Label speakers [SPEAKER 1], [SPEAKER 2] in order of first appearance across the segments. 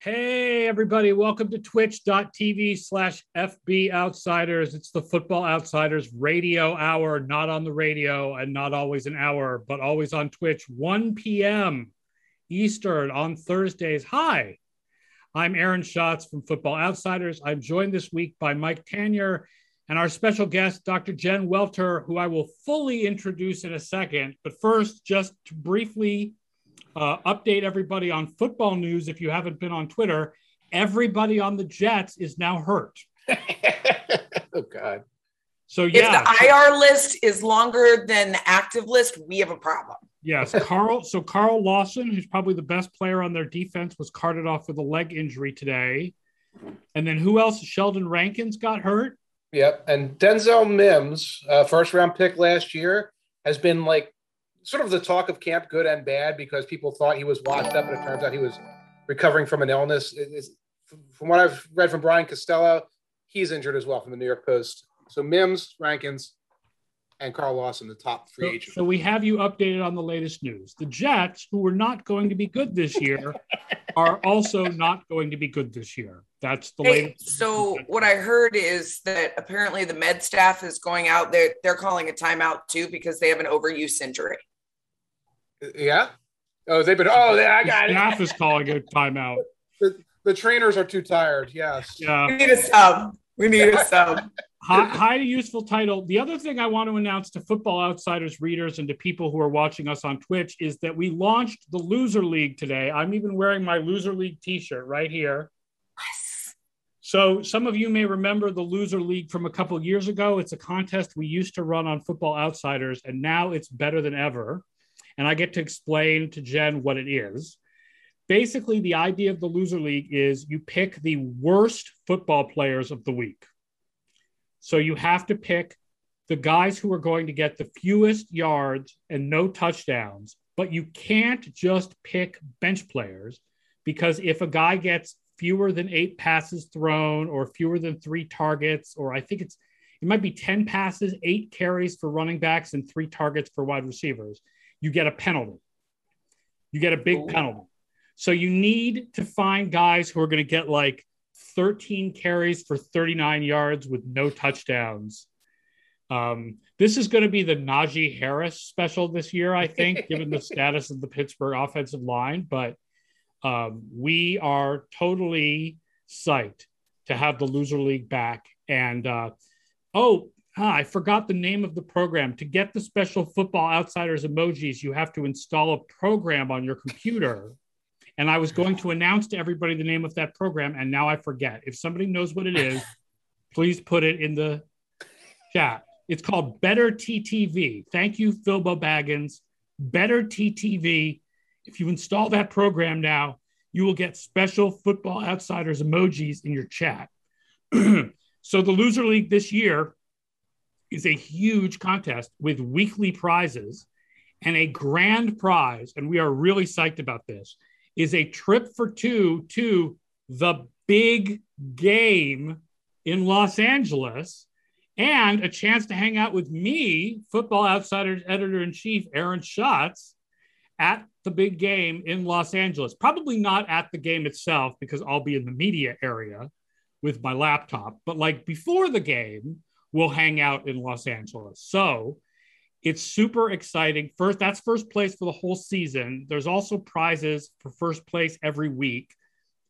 [SPEAKER 1] Hey, everybody, welcome to twitch.tv slash FB Outsiders. It's the Football Outsiders radio hour, not on the radio and not always an hour, but always on Twitch, 1 p.m. Eastern on Thursdays. Hi, I'm Aaron Schatz from Football Outsiders. I'm joined this week by Mike Tanier and our special guest, Dr. Jen Welter, who I will fully introduce in a second. But first, just to briefly uh, update everybody on football news if you haven't been on Twitter. Everybody on the Jets is now hurt.
[SPEAKER 2] oh God.
[SPEAKER 1] So yeah,
[SPEAKER 3] if the IR list is longer than the active list, we have a problem.
[SPEAKER 1] Yes, Carl. So Carl Lawson, who's probably the best player on their defense, was carted off with a leg injury today. And then who else? Sheldon Rankins got hurt.
[SPEAKER 2] Yep, and Denzel Mims, uh, first round pick last year, has been like sort of the talk of camp, good and bad, because people thought he was washed up, and it turns out he was recovering from an illness. from what I've read from Brian Costello, he's injured as well from the New York Post. So Mims, Rankins, and Carl Lawson, the top free
[SPEAKER 1] so,
[SPEAKER 2] agents.
[SPEAKER 1] So we have you updated on the latest news. The Jets, who were not going to be good this year, are also not going to be good this year. That's the
[SPEAKER 3] hey,
[SPEAKER 1] latest.
[SPEAKER 3] So what I heard is that apparently the med staff is going out. They're they're calling a timeout too because they have an overuse injury.
[SPEAKER 2] Yeah. Oh, they've been. Oh, I got
[SPEAKER 1] it. Staff is calling a timeout.
[SPEAKER 2] The, the trainers are too tired. Yes.
[SPEAKER 1] Yeah.
[SPEAKER 3] We need a sub. We need a sub.
[SPEAKER 1] High, high useful title. The other thing I want to announce to Football Outsiders readers and to people who are watching us on Twitch is that we launched the Loser League today. I'm even wearing my Loser League T-shirt right here.
[SPEAKER 3] Yes.
[SPEAKER 1] So some of you may remember the Loser League from a couple years ago. It's a contest we used to run on Football Outsiders, and now it's better than ever and I get to explain to Jen what it is. Basically, the idea of the loser league is you pick the worst football players of the week. So you have to pick the guys who are going to get the fewest yards and no touchdowns, but you can't just pick bench players because if a guy gets fewer than eight passes thrown or fewer than three targets, or I think it's it might be 10 passes, eight carries for running backs, and three targets for wide receivers you get a penalty. You get a big Ooh. penalty. So you need to find guys who are going to get like 13 carries for 39 yards with no touchdowns. Um, this is going to be the Najee Harris special this year, I think, given the status of the Pittsburgh offensive line. But um, we are totally psyched to have the loser league back. And uh, oh, ah, I forgot the name of the program. To get the special Football Outsiders emojis, you have to install a program on your computer. And I was going to announce to everybody the name of that program, and now I forget. If somebody knows what it is, please put it in the chat. It's called Better TTV. Thank you, Philbo Baggins. Better TTV. If you install that program now, you will get special Football Outsiders emojis in your chat. so the loser league this year is a huge contest with weekly prizes and a grand prize. And we are really psyched about this is a trip for two to the big game in Los Angeles and a chance to hang out with me, Football Outsiders editor in chief, Aaron Schatz, at the big game in Los Angeles. Probably not at the game itself because I'll be in the media area with my laptop, but like before the game, will hang out in Los Angeles. So it's super exciting. First, that's first place for the whole season. There's also prizes for first place every week.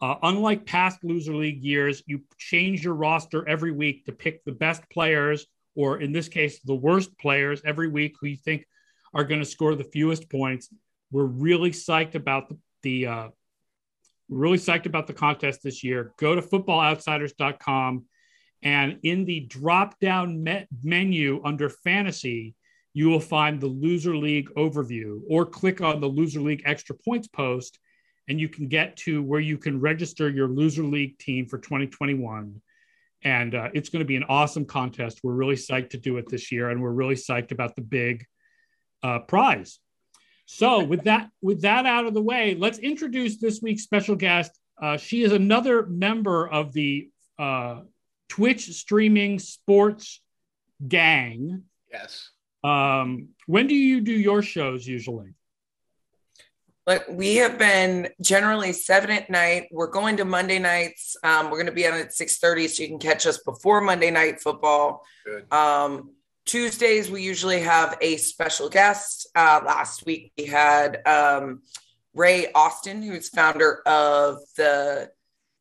[SPEAKER 1] Uh, unlike past loser league years, you change your roster every week to pick the best players, or in this case, the worst players every week who you think are going to score the fewest points. We're really psyched about the, the uh, really psyched about the contest this year. Go to footballoutsiders.com and in the drop down me- menu under fantasy, you will find the loser league overview or click on the loser league extra points post and you can get to where you can register your loser league team for 2021 and uh, it's going to be an awesome contest. We're really psyched to do it this year and we're really psyched about the big uh, prize. So with that with that out of the way let's introduce this week's special guest. Uh, she is another member of the uh, Twitch streaming sports gang.
[SPEAKER 2] Yes.
[SPEAKER 1] Um, when do you do your shows usually?
[SPEAKER 3] But we have been generally seven at night. We're going to Monday nights. Um, we're going to be on at six thirty, so you can catch us before Monday night football.
[SPEAKER 2] Good.
[SPEAKER 3] Um, Tuesdays we usually have a special guest. Uh, last week we had um, Ray Austin, who's founder of the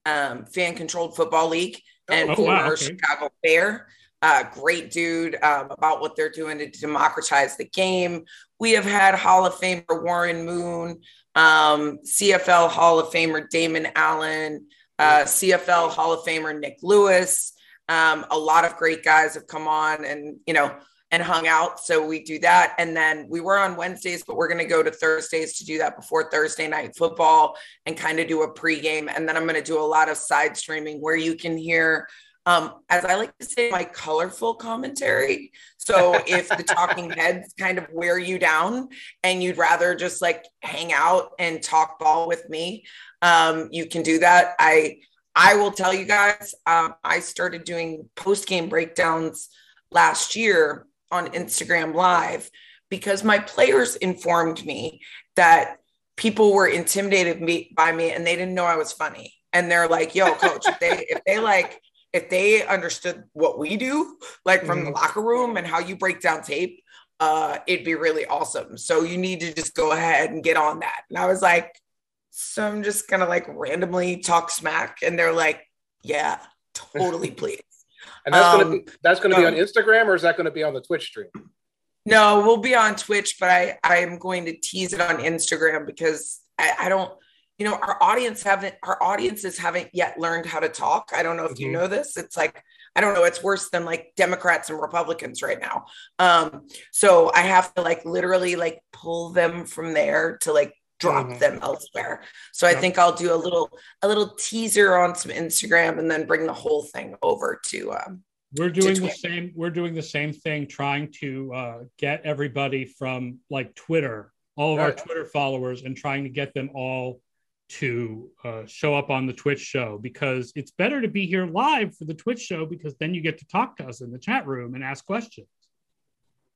[SPEAKER 3] um, Fan Controlled Football League and
[SPEAKER 1] Oh,
[SPEAKER 3] former
[SPEAKER 1] wow, okay.
[SPEAKER 3] Chicago Bear. Uh, great dude um, about what they're doing to democratize the game. We have had Hall of Famer Warren Moon, um, CFL Hall of Famer Damon Allen, uh, CFL Hall of Famer Nik Lewis. Um, a lot of great guys have come on and, you know, and hung out. So we do that. And then we were on Wednesdays, but we're going to go to Thursdays to do that before Thursday night football and kind of do a pregame. And then I'm going to do a lot of side streaming where you can hear, um, as I like to say, my colorful commentary. So if the talking heads kind of wear you down and you'd rather just like hang out and talk ball with me, um, you can do that. I, I will tell you guys, um, I started doing post game breakdowns last year on Instagram Live because my players informed me that people were intimidated me, by me and they didn't know I was funny. And they're like, "Yo, coach, if they if they like if they understood what we do, like from the locker room and how you break down tape, uh, it'd be really awesome. So you need to just go ahead and get on that." And I was like, "So I'm just gonna like randomly talk smack," and they're like, "Yeah, totally, please."
[SPEAKER 2] And that's
[SPEAKER 3] Um,
[SPEAKER 2] gonna be that's gonna be on
[SPEAKER 3] um,
[SPEAKER 2] Instagram or is that gonna be on the Twitch stream?
[SPEAKER 3] No, we'll be on Twitch, but I I am going to tease it on Instagram because I, I don't, you know, our audience haven't our audiences haven't yet learned how to talk. I don't know if you
[SPEAKER 2] Mhm.
[SPEAKER 3] know this. It's like I don't know. It's worse than like Democrats and Republicans right now. Um, so I have to like literally like pull them from there to like drop
[SPEAKER 2] Mhm.
[SPEAKER 3] them elsewhere. So I think I'll do a little a little teaser on some Instagram and then bring the whole thing over to um,
[SPEAKER 1] We're doing the same. We're doing the same thing, trying to uh, get everybody from like Twitter, all of our
[SPEAKER 2] Right.
[SPEAKER 1] Twitter followers, and trying to get them all to uh, show up on the Twitch show because it's better to be here live for the Twitch show because then you get to talk to us in the chat room and ask questions.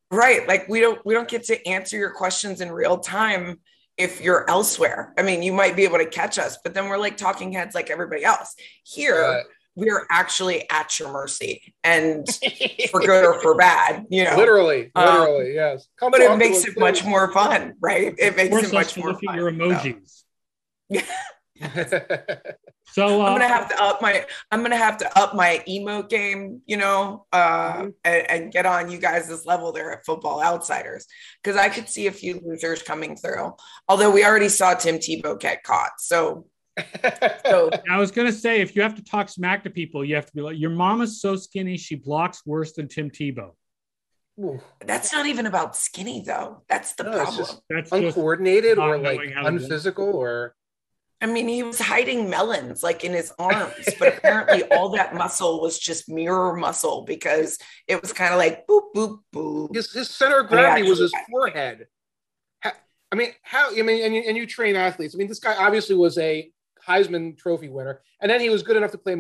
[SPEAKER 3] Right. Like we don't we don't get to answer your questions in real time if you're elsewhere. I mean, you might be able to catch us, but then we're like talking heads like everybody else. Here,
[SPEAKER 2] Uh,
[SPEAKER 3] we're actually at your mercy and for good or for bad, you know.
[SPEAKER 2] literally,
[SPEAKER 3] Um,
[SPEAKER 2] literally, yes. Come
[SPEAKER 3] But it makes
[SPEAKER 2] us,
[SPEAKER 3] it much more fun, right? It makes it much more
[SPEAKER 1] look at
[SPEAKER 3] fun.
[SPEAKER 1] your emojis. So
[SPEAKER 3] I'm
[SPEAKER 1] uh,
[SPEAKER 3] gonna have to up my I'm gonna have to up my emote game, you know, uh,
[SPEAKER 2] Mhm.
[SPEAKER 3] and, and get on you guys' this level there at Football Outsiders because I could see a few losers coming through. Although we already saw Tim Tebow get caught, so so
[SPEAKER 1] I was gonna say if you have to talk smack to people, you have to be like, your mom is so skinny she blocks worse than Tim Tebow.
[SPEAKER 2] Ooh,
[SPEAKER 3] that's not even about skinny though. That's the
[SPEAKER 2] No,
[SPEAKER 3] problem.
[SPEAKER 2] just-
[SPEAKER 1] That's
[SPEAKER 2] uncoordinated or like
[SPEAKER 1] knowing how to do it.
[SPEAKER 2] unphysical or
[SPEAKER 3] I mean, he was hiding melons like in his arms, but apparently all that muscle was just mirror muscle because it was kind of like boop boop boop.
[SPEAKER 2] his, his center of gravity was his forehead. I mean, how? I mean, and you, and you train athletes. I mean, this guy obviously was a Heisman Trophy winner, and then he was good enough to play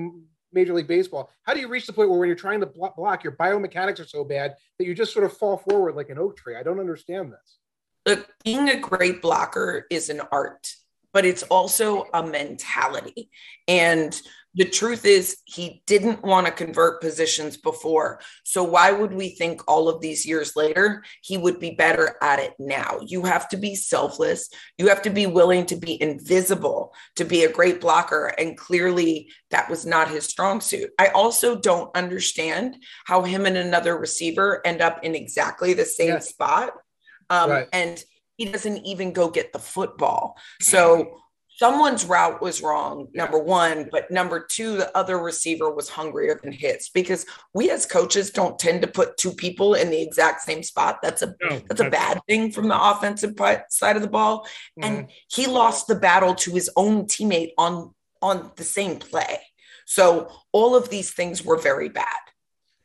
[SPEAKER 2] Major League Baseball. How do you reach the point where when you're trying to block, your biomechanics are so bad that you just sort of fall forward like an oak tree? I don't understand this.
[SPEAKER 3] Look, being a great blocker is an art, but it's also a mentality. And the truth is, he didn't want to convert positions before. So, why would we think all of these years later he would be better at it now? You have to be selfless. You have to be willing to be invisible to be a great blocker. And clearly, that was not his strong suit. I also don't understand how him and another receiver end up in exactly the same
[SPEAKER 2] Yeah.
[SPEAKER 3] spot. Um,
[SPEAKER 2] Right.
[SPEAKER 3] And he doesn't even go get the football. So someone's route was wrong, number one. But number two, the other receiver was hungrier than his because we as coaches don't tend to put two people in the exact same spot. That's a
[SPEAKER 1] no,
[SPEAKER 3] that's a bad thing from the offensive side of the ball.
[SPEAKER 2] Mhm.
[SPEAKER 3] And he lost the battle to his own teammate on on the same play. So all of these things were very bad.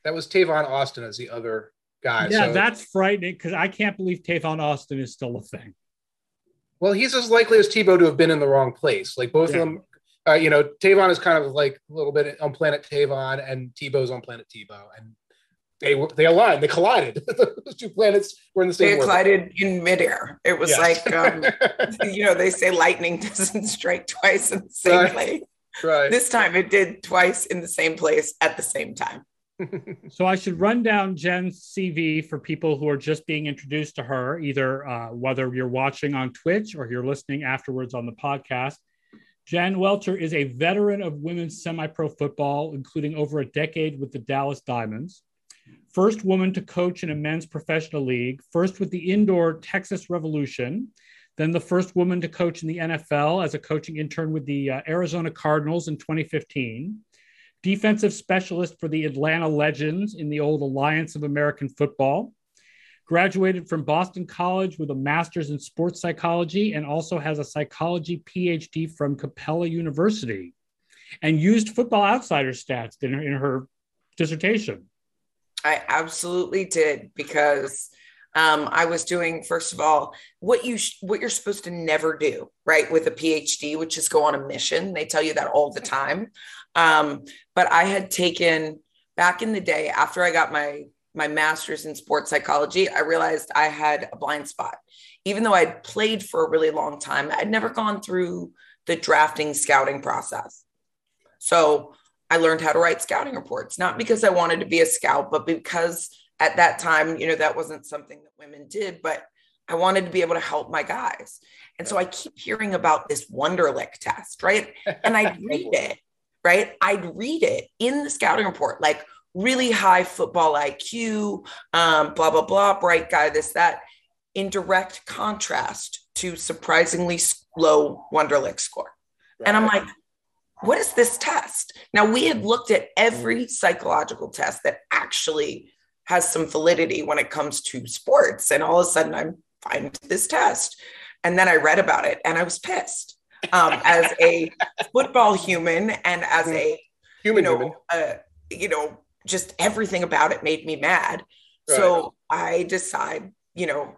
[SPEAKER 2] that was Tavon Austin as the other guy.
[SPEAKER 1] Yeah,
[SPEAKER 2] so,
[SPEAKER 1] that's frightening because I can't believe Tavon Austin is still a thing.
[SPEAKER 2] well, he's as likely as Tebow to have been in the wrong place. Like both
[SPEAKER 1] Yeah.
[SPEAKER 2] of them, uh, you know, Tavon is kind of like a little bit on Planet Tavon, and Tebow's on Planet Tebow, and they they aligned, they collided. Those two planets were in the same. Place.
[SPEAKER 3] They collided in midair. It was yes. like, um, you know, they say lightning doesn't strike twice in the same right. place. Right. This time it did twice in the same place at the same time.
[SPEAKER 1] So I should run down Jen's CV for people who are just being introduced to her, either uh, whether you're watching on Twitch or you're listening afterwards on the podcast. Jen Welter is a veteran of women's semi pro football, including over a decade with the Dallas Diamonds. First woman to coach in a men's professional league, first with the indoor Texas Revolution, then the first woman to coach in the NFL as a coaching intern with the uh, Arizona Cardinals in 2015, defensive specialist for the Atlanta Legends in the old Alliance of American Football, graduated from Boston College with a master's in sports psychology and also has a psychology PhD from Capella University and used Football Outsider stats in her, in her dissertation.
[SPEAKER 3] I absolutely did because um, I was doing first of all what you sh- what you're supposed to never do, right? With a PhD, which is go on a mission. They tell you that all the time. Um, but I had taken back in the day after I got my my master's in sports psychology, I realized I had a blind spot. Even though I'd played for a really long time, I'd never gone through the drafting scouting process. So I learned how to write scouting reports, not because I wanted to be a scout, but because at that time, you know, that wasn't something that women did, but I wanted to be able to help my guys. And so I keep hearing about this Wonderlic test, right? And I'd read it, right? I'd read it in the scouting report, like really high football IQ, um, blah, blah, blah, bright guy, this, that, in direct contrast to surprisingly low Wonderlic score. Right. And I'm like, what is this test? Now, we had looked at every psychological test that actually has some validity when it comes to sports. And all of a sudden, I'm finding this test. And then I read about it and I was pissed um, as a football human and as a human, you know, human. Uh, you know, just everything about it made me mad. Right. So I decide, you know,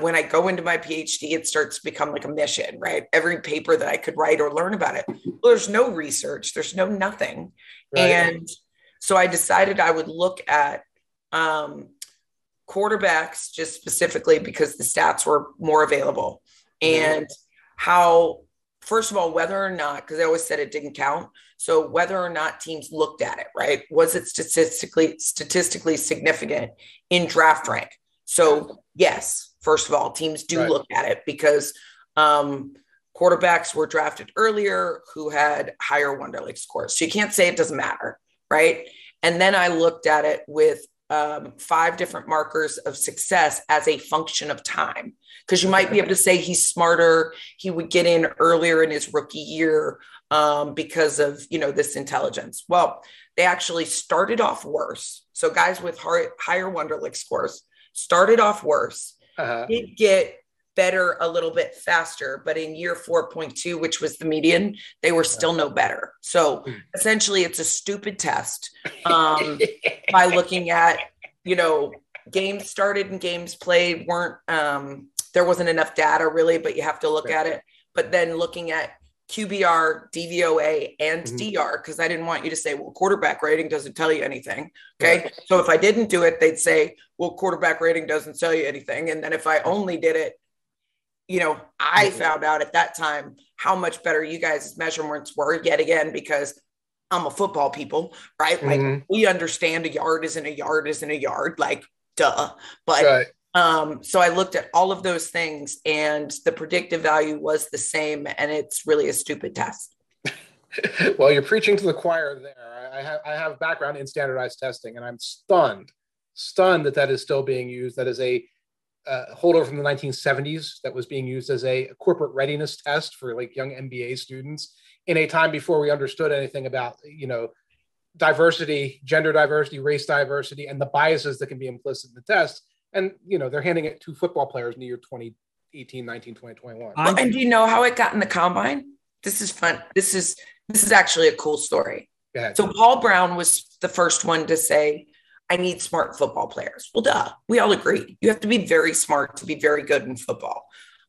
[SPEAKER 3] when I go into my PhD, it starts to become like a mission, right? Every paper that I could write or learn about it. Well, there's no research, there's no nothing. Right. And so I decided I would look at um, quarterbacks just specifically because the stats were more available and how, first of all, whether or not, because I always said it didn't count. So whether or not teams looked at it, right? Was it statistically statistically significant in draft rank? So yes, first of all, teams do right. look at it because um, quarterbacks were drafted earlier who had higher Wonderlic scores. So you can't say it doesn't matter, right? And then I looked at it with um, five different markers of success as a function of time. Because you might be able to say he's smarter, he would get in earlier in his rookie year um, because of you know this intelligence. Well, they actually started off worse. So guys with higher, higher Wonderlic scores started off worse, uh-huh. did get better a little bit faster, but in year 4.2, which was the median, they were still no better. So hmm. essentially, it's a stupid test um, by looking at, you know, games started and games played weren't, um, there wasn't enough data really, but you have to look at it. But then looking at QBR, DVOA, and mm-hmm. DR, because I didn't want you to say, well, quarterback rating doesn't tell you anything. Okay. Right. So if I didn't do it, they'd say, well, quarterback rating doesn't tell you anything. And then if I only did it, you know, I found out at that time how much better you guys' measurements were yet again because I'm a football people, right? Like mm-hmm. we understand a yard isn't a yard isn't a yard, like duh. But right. um, so I looked at all of those things and the predictive value was the same, and it's really a stupid test.
[SPEAKER 2] well, you're preaching to the choir there. I have I have background in standardized testing, and I'm stunned, stunned that that is still being used. That is a uh, holdover from the 1970s that was being used as a corporate readiness test for like young MBA students in a time before we understood anything about you know diversity, gender diversity, race diversity, and the biases that can be implicit in the test. And you know they're handing it to football players in the year 2018, 19, 20, 21.
[SPEAKER 3] Well, and do you know how it got in the combine? This is fun. This is this is actually a cool story. So Paul Brown was the first one to say I need smart football players. Well, duh, we all agree. You have to be very smart to be very good in football.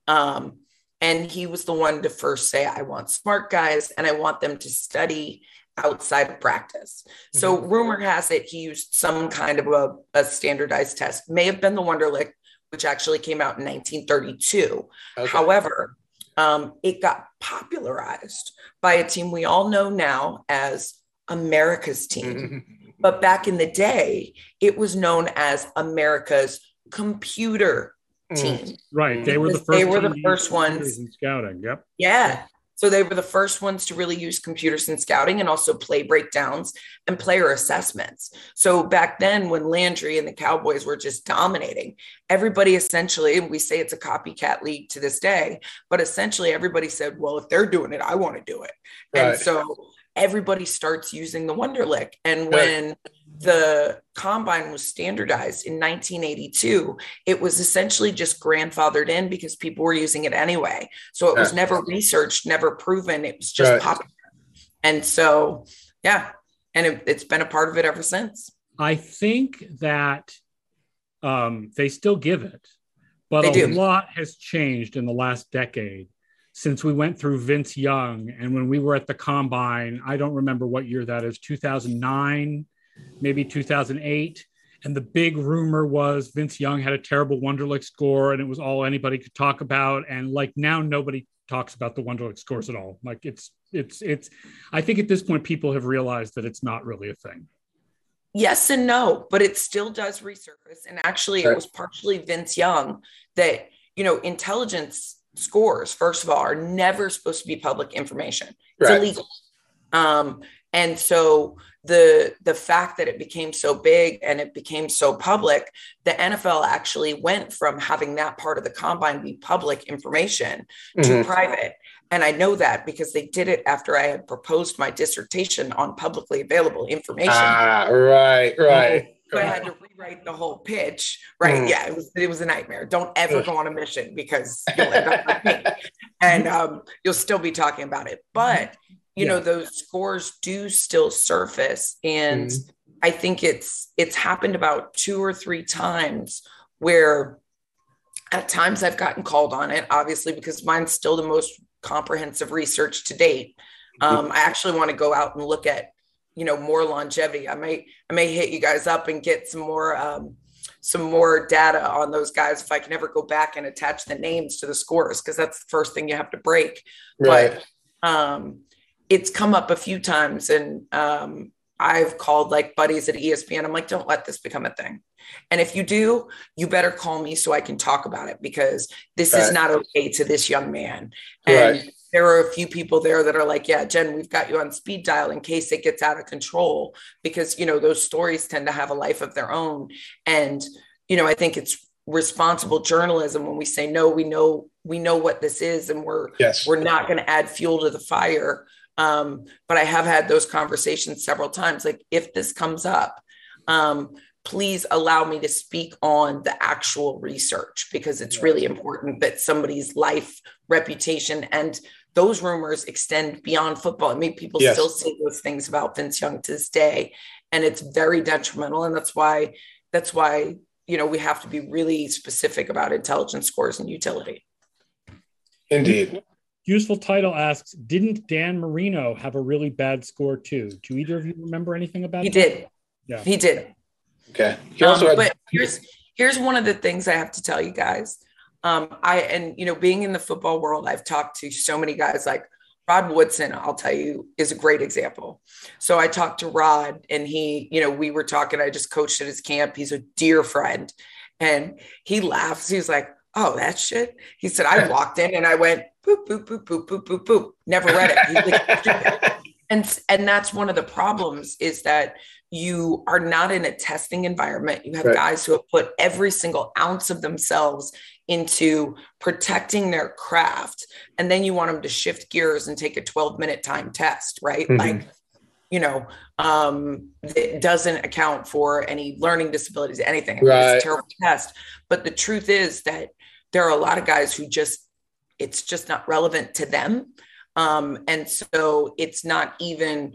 [SPEAKER 3] Um, and he was the one to first say, I want smart guys and I want them to study outside of practice. So mm-hmm. rumor has it he used some kind of a, a, standardized test, may have been the Wonderlic, which actually came out in 1932. Okay. However, um, it got popularized by a team we all know now as America's team. But back in the day, it was known as America's computer mm. team.
[SPEAKER 1] Right. They were the first.
[SPEAKER 3] They were the first ones
[SPEAKER 1] in scouting. Yep.
[SPEAKER 3] Yeah. So they were the first ones to really use computers in scouting and also play breakdowns and player assessments. So back then, when Landry and the Cowboys were just dominating, everybody essentially, we say it's a copycat league to this day, but essentially everybody said, well, if they're doing it, I want to do it. Right. And so everybody starts using the Wonderlic. And when the combine was standardized in 1982, it was essentially just grandfathered in because people were using it anyway. So it was never researched, never proven. It was just right. popular. And so, yeah, and it, it's been a part of it ever since.
[SPEAKER 1] I think that um, they still give it, but they a do. lot has changed in the last decade since we went through Vince Young and when we were at the combine, I don't remember what year that is, 2009, maybe 2008. And the big rumor was Vince Young had a terrible Wonderlic score and it was all anybody could talk about. And like now, nobody talks about the Wonderlic scores at all. Like it's, it's, it's, I think at this point, people have realized that it's not really a thing.
[SPEAKER 3] Yes and no, but it still does resurface. And actually, it was partially Vince Young that, you know, intelligence scores, first of all, are never supposed to be public information. It's right. illegal. Um, and so the the fact that it became so big and it became so public, the NFL actually went from having that part of the combine be public information mm-hmm. to private. And I know that because they did it after I had proposed my dissertation on publicly available information. Ah,
[SPEAKER 2] right, right.
[SPEAKER 3] So I had to rewrite the whole pitch. Right. Mm. Yeah, it was it was a nightmare. Don't ever go on a mission because you'll end up like me. And um, you'll still be talking about it. But you yeah. know, those scores do still surface. And mm. I think it's it's happened about two or three times where at times I've gotten called on it, obviously, because mine's still the most comprehensive research to date. Um, I actually want to go out and look at you know more longevity. I may i may hit you guys up and get some more um, some more data on those guys if i can ever go back and attach the names to the scores because that's the first thing you have to break. Right. but um, it's come up a few times and um, i've called like buddies at espn i'm like don't let this become a thing. And if you do you better call me so i can talk about it because this right. is not okay to this young man. And right there are a few people there that are like, yeah, Jen, we've got you on speed dial in case it gets out of control because, you know, those stories tend to have a life of their own. And, you know, I think it's responsible journalism when we say, no, we know, we know what this is and we're, yes. we're not going to add fuel to the fire. Um, but I have had those conversations several times. Like if this comes up, um, please allow me to speak on the actual research because it's really important that somebody's life, reputation, and those rumors extend beyond football. I mean, people yes. still say those things about Vince Young to this day, and it's very detrimental. And that's why that's why you know we have to be really specific about intelligence scores and utility.
[SPEAKER 2] Indeed.
[SPEAKER 1] Useful title asks, didn't Dan Marino have a really bad score too? Do either of you remember anything about? It?
[SPEAKER 3] He that? did. Yeah, he did.
[SPEAKER 2] Okay.
[SPEAKER 3] He um, had- but here's here's one of the things I have to tell you guys um, I and you know, being in the football world, I've talked to so many guys like Rod Woodson, I'll tell you, is a great example. So I talked to Rod and he, you know, we were talking, I just coached at his camp. He's a dear friend. And he laughs. He's like, oh, that shit. He said, I walked in and I went, boop, boop, boop, boop, boop, boop, boop. Never read it. Like, and, and that's one of the problems is that you are not in a testing environment. You have right. guys who have put every single ounce of themselves into protecting their craft. And then you want them to shift gears and take a 12 minute time test right? Mm-hmm. like you know um it doesn't account for any learning disabilities anything. I mean, right. it's a terrible test. But the truth is that there are a lot of guys who just it's just not relevant to them. Um and so it's not even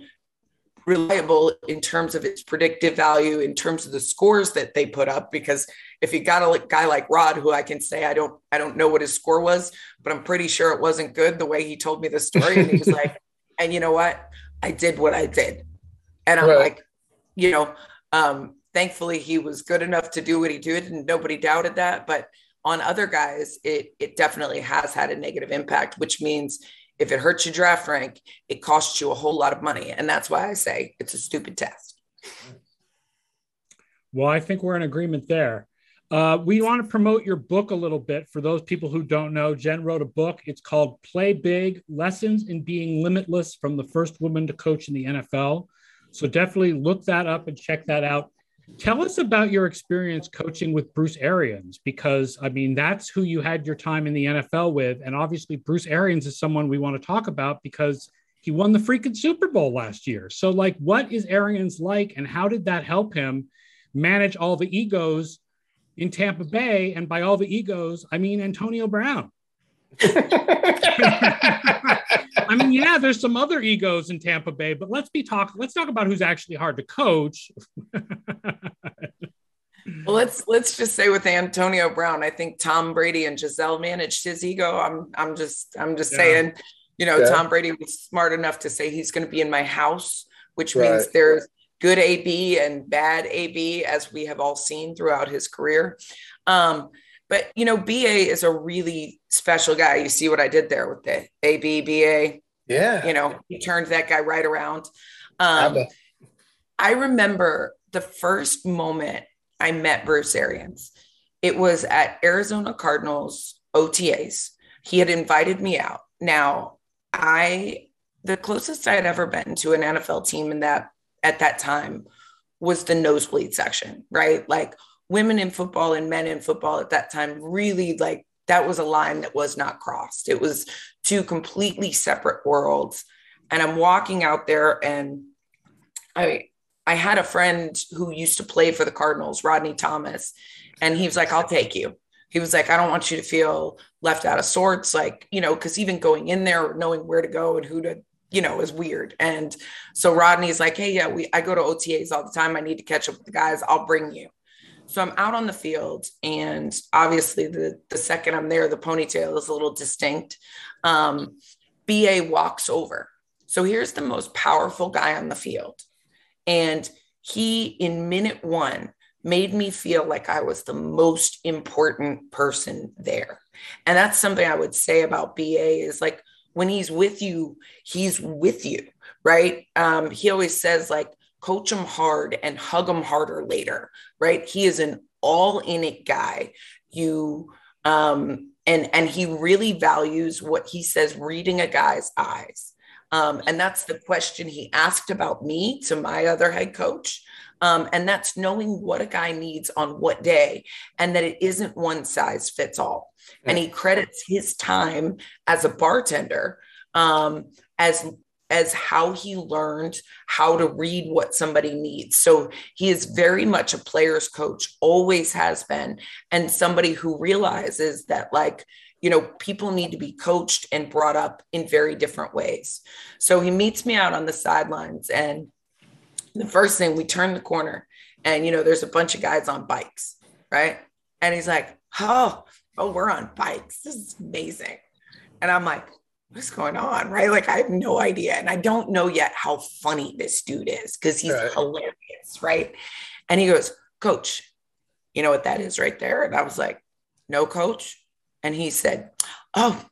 [SPEAKER 3] reliable in terms of its predictive value, in terms of the scores that they put up. Because if you got a guy like Rod, who I can say I don't, I don't know what his score was, but I'm pretty sure it wasn't good the way he told me the story. And he was like, and you know what? I did what I did. And I'm right. like, you know, um, thankfully he was good enough to do what he did and nobody doubted that. But on other guys, it it definitely has had a negative impact, which means if it hurts your draft rank, it costs you a whole lot of money. And that's why I say it's a stupid test.
[SPEAKER 1] Well, I think we're in agreement there. Uh, we want to promote your book a little bit for those people who don't know. Jen wrote a book. It's called Play Big Lessons in Being Limitless from the First Woman to Coach in the NFL. So definitely look that up and check that out. Tell us about your experience coaching with Bruce Arians, because I mean, that's who you had your time in the NFL with. And obviously, Bruce Arians is someone we want to talk about because he won the freaking Super Bowl last year. So, like, what is Arians like, and how did that help him manage all the egos in Tampa Bay? And by all the egos, I mean Antonio Brown. I mean, yeah, there's some other egos in Tampa Bay, but let's be talk. Let's talk about who's actually hard to coach.
[SPEAKER 3] well, let's let's just say with Antonio Brown, I think Tom Brady and Gisele managed his ego. I'm I'm just I'm just yeah. saying, you know, yeah. Tom Brady was smart enough to say he's going to be in my house, which right. means there's good AB and bad AB, as we have all seen throughout his career. Um, but you know, BA is a really special guy. You see what I did there with the AB BA.
[SPEAKER 2] Yeah.
[SPEAKER 3] You know, he turned that guy right around. Um, I remember the first moment I met Bruce Arians. It was at Arizona Cardinals OTAs. He had invited me out. Now, I the closest I had ever been to an NFL team in that at that time was the nosebleed section, right? Like women in football and men in football at that time really like that was a line that was not crossed. It was two completely separate worlds. And I'm walking out there and I I had a friend who used to play for the Cardinals, Rodney Thomas, and he was like, I'll take you. He was like, I don't want you to feel left out of sorts. Like, you know, because even going in there, knowing where to go and who to, you know, is weird. And so Rodney's like, Hey, yeah, we I go to OTAs all the time. I need to catch up with the guys. I'll bring you. So I'm out on the field, and obviously, the, the second I'm there, the ponytail is a little distinct. Um, BA walks over. So here's the most powerful guy on the field. And he, in minute one, made me feel like I was the most important person there. And that's something I would say about BA is like when he's with you, he's with you, right? Um, he always says, like, coach him hard and hug him harder later, right? He is an all in it guy. You, um, and and he really values what he says reading a guy's eyes um, and that's the question he asked about me to my other head coach um, and that's knowing what a guy needs on what day and that it isn't one size fits all and he credits his time as a bartender um, as as how he learned how to read what somebody needs. So he is very much a player's coach, always has been, and somebody who realizes that, like, you know, people need to be coached and brought up in very different ways. So he meets me out on the sidelines, and the first thing we turn the corner, and, you know, there's a bunch of guys on bikes, right? And he's like, oh, oh, we're on bikes. This is amazing. And I'm like, what's going on? Right. Like I have no idea. And I don't know yet how funny this dude is because he's right. hilarious. Right. And he goes, Coach, you know what that is right there? And I was like, No, coach. And he said, Oh,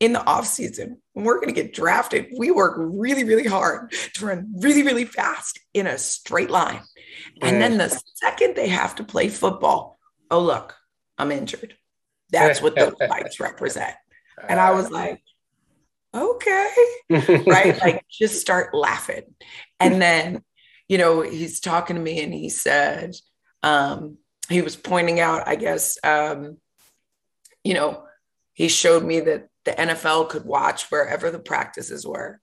[SPEAKER 3] in the off season, when we're going to get drafted, we work really, really hard to run really, really fast in a straight line. And then the second they have to play football, oh, look, I'm injured. That's what those bikes represent. And I was uh, like, okay. Right? Like just start laughing. And then you know he's talking to me and he said um he was pointing out i guess um you know he showed me that the nfl could watch wherever the practices were.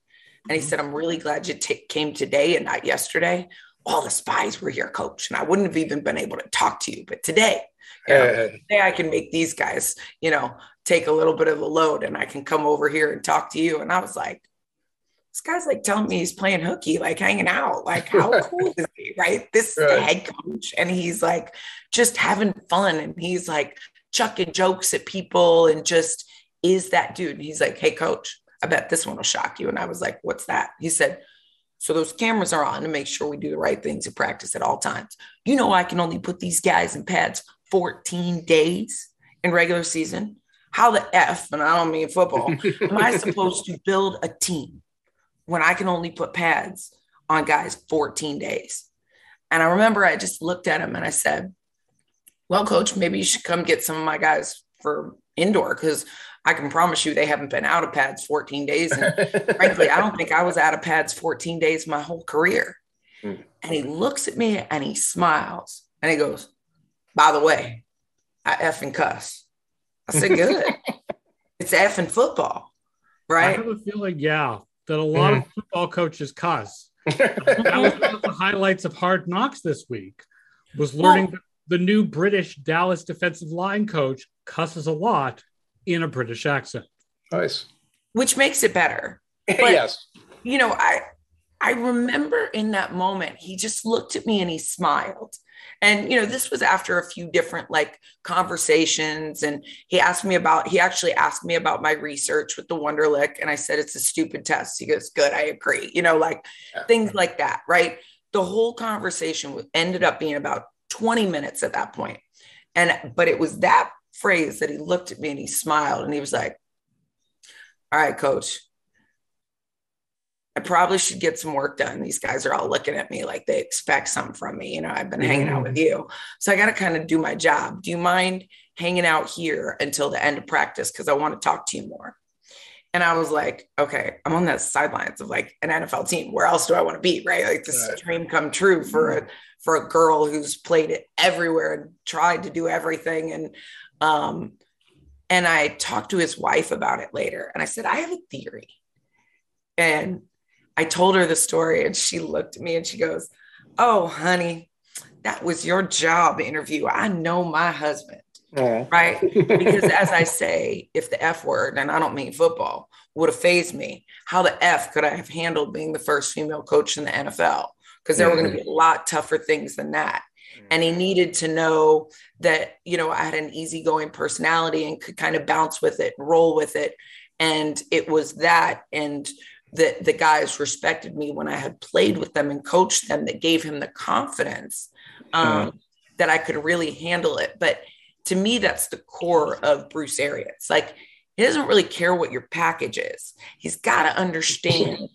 [SPEAKER 3] And he mm-hmm. said i'm really glad you t- came today and not yesterday. All the spies were here coach and i wouldn't have even been able to talk to you but today you know, today i can make these guys you know take a little bit of a load and I can come over here and talk to you. And I was like, this guy's like telling me he's playing hooky, like hanging out. Like, how cool is he? Right. This right. Is the head coach. And he's like just having fun. And he's like chucking jokes at people and just is that dude. And he's like, Hey, coach, I bet this one will shock you. And I was like, What's that? He said, So those cameras are on to make sure we do the right things in practice at all times. You know, I can only put these guys in pads 14 days in regular season. How the F, and I don't mean football, am I supposed to build a team when I can only put pads on guys 14 days? And I remember I just looked at him and I said, Well, coach, maybe you should come get some of my guys for indoor because I can promise you they haven't been out of pads 14 days. And frankly, I don't think I was out of pads 14 days my whole career. Mm. And he looks at me and he smiles and he goes, By the way, I effing cuss. I said, Good. it's effing football, right?
[SPEAKER 1] I have a feeling, yeah, that a lot mm. of football coaches cuss. that was one of the highlights of Hard Knocks this week was learning well, the new British Dallas defensive line coach cusses a lot in a British accent.
[SPEAKER 2] Nice.
[SPEAKER 3] Which makes it better.
[SPEAKER 2] But, yes.
[SPEAKER 3] You know, I I remember in that moment, he just looked at me and he smiled. And you know, this was after a few different like conversations. And he asked me about, he actually asked me about my research with the Wonderlic. And I said, it's a stupid test. He goes, Good, I agree. You know, like yeah. things like that, right? The whole conversation ended up being about 20 minutes at that point. And but it was that phrase that he looked at me and he smiled and he was like, All right, coach, I probably should get some work done. These guys are all looking at me like they expect something from me. You know, I've been mm-hmm. hanging out with you. So I got to kind of do my job. Do you mind hanging out here until the end of practice? Because I want to talk to you more. And I was like, okay, I'm on the sidelines of like an NFL team. Where else do I want to be? Right. Like this right. dream come true for a for a girl who's played it everywhere and tried to do everything. And um, and I talked to his wife about it later. And I said, I have a theory. And I told her the story and she looked at me and she goes, Oh, honey, that was your job interview. I know my husband. Yeah. Right. because as I say, if the F word, and I don't mean football, would have fazed me, how the F could I have handled being the first female coach in the NFL? Because there mm-hmm. were going to be a lot tougher things than that. And he needed to know that, you know, I had an easygoing personality and could kind of bounce with it, roll with it. And it was that. And the, the guys respected me when I had played with them and coached them that gave him the confidence um, mm. that I could really handle it. But to me, that's the core of Bruce Arians. Like, he doesn't really care what your package is. He's got to understand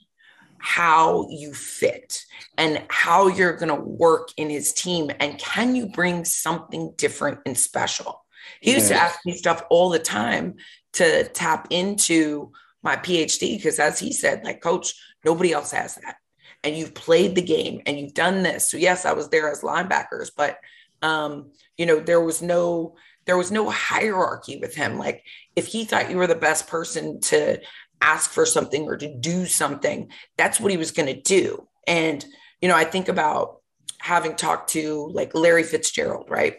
[SPEAKER 3] how you fit and how you're going to work in his team and can you bring something different and special he used to ask me stuff all the time to tap into my phd because as he said like coach nobody else has that and you've played the game and you've done this so yes i was there as linebackers but um you know there was no there was no hierarchy with him like if he thought you were the best person to ask for something or to do something, that's what he was going to do. And, you know, I think about having talked to like Larry Fitzgerald, right?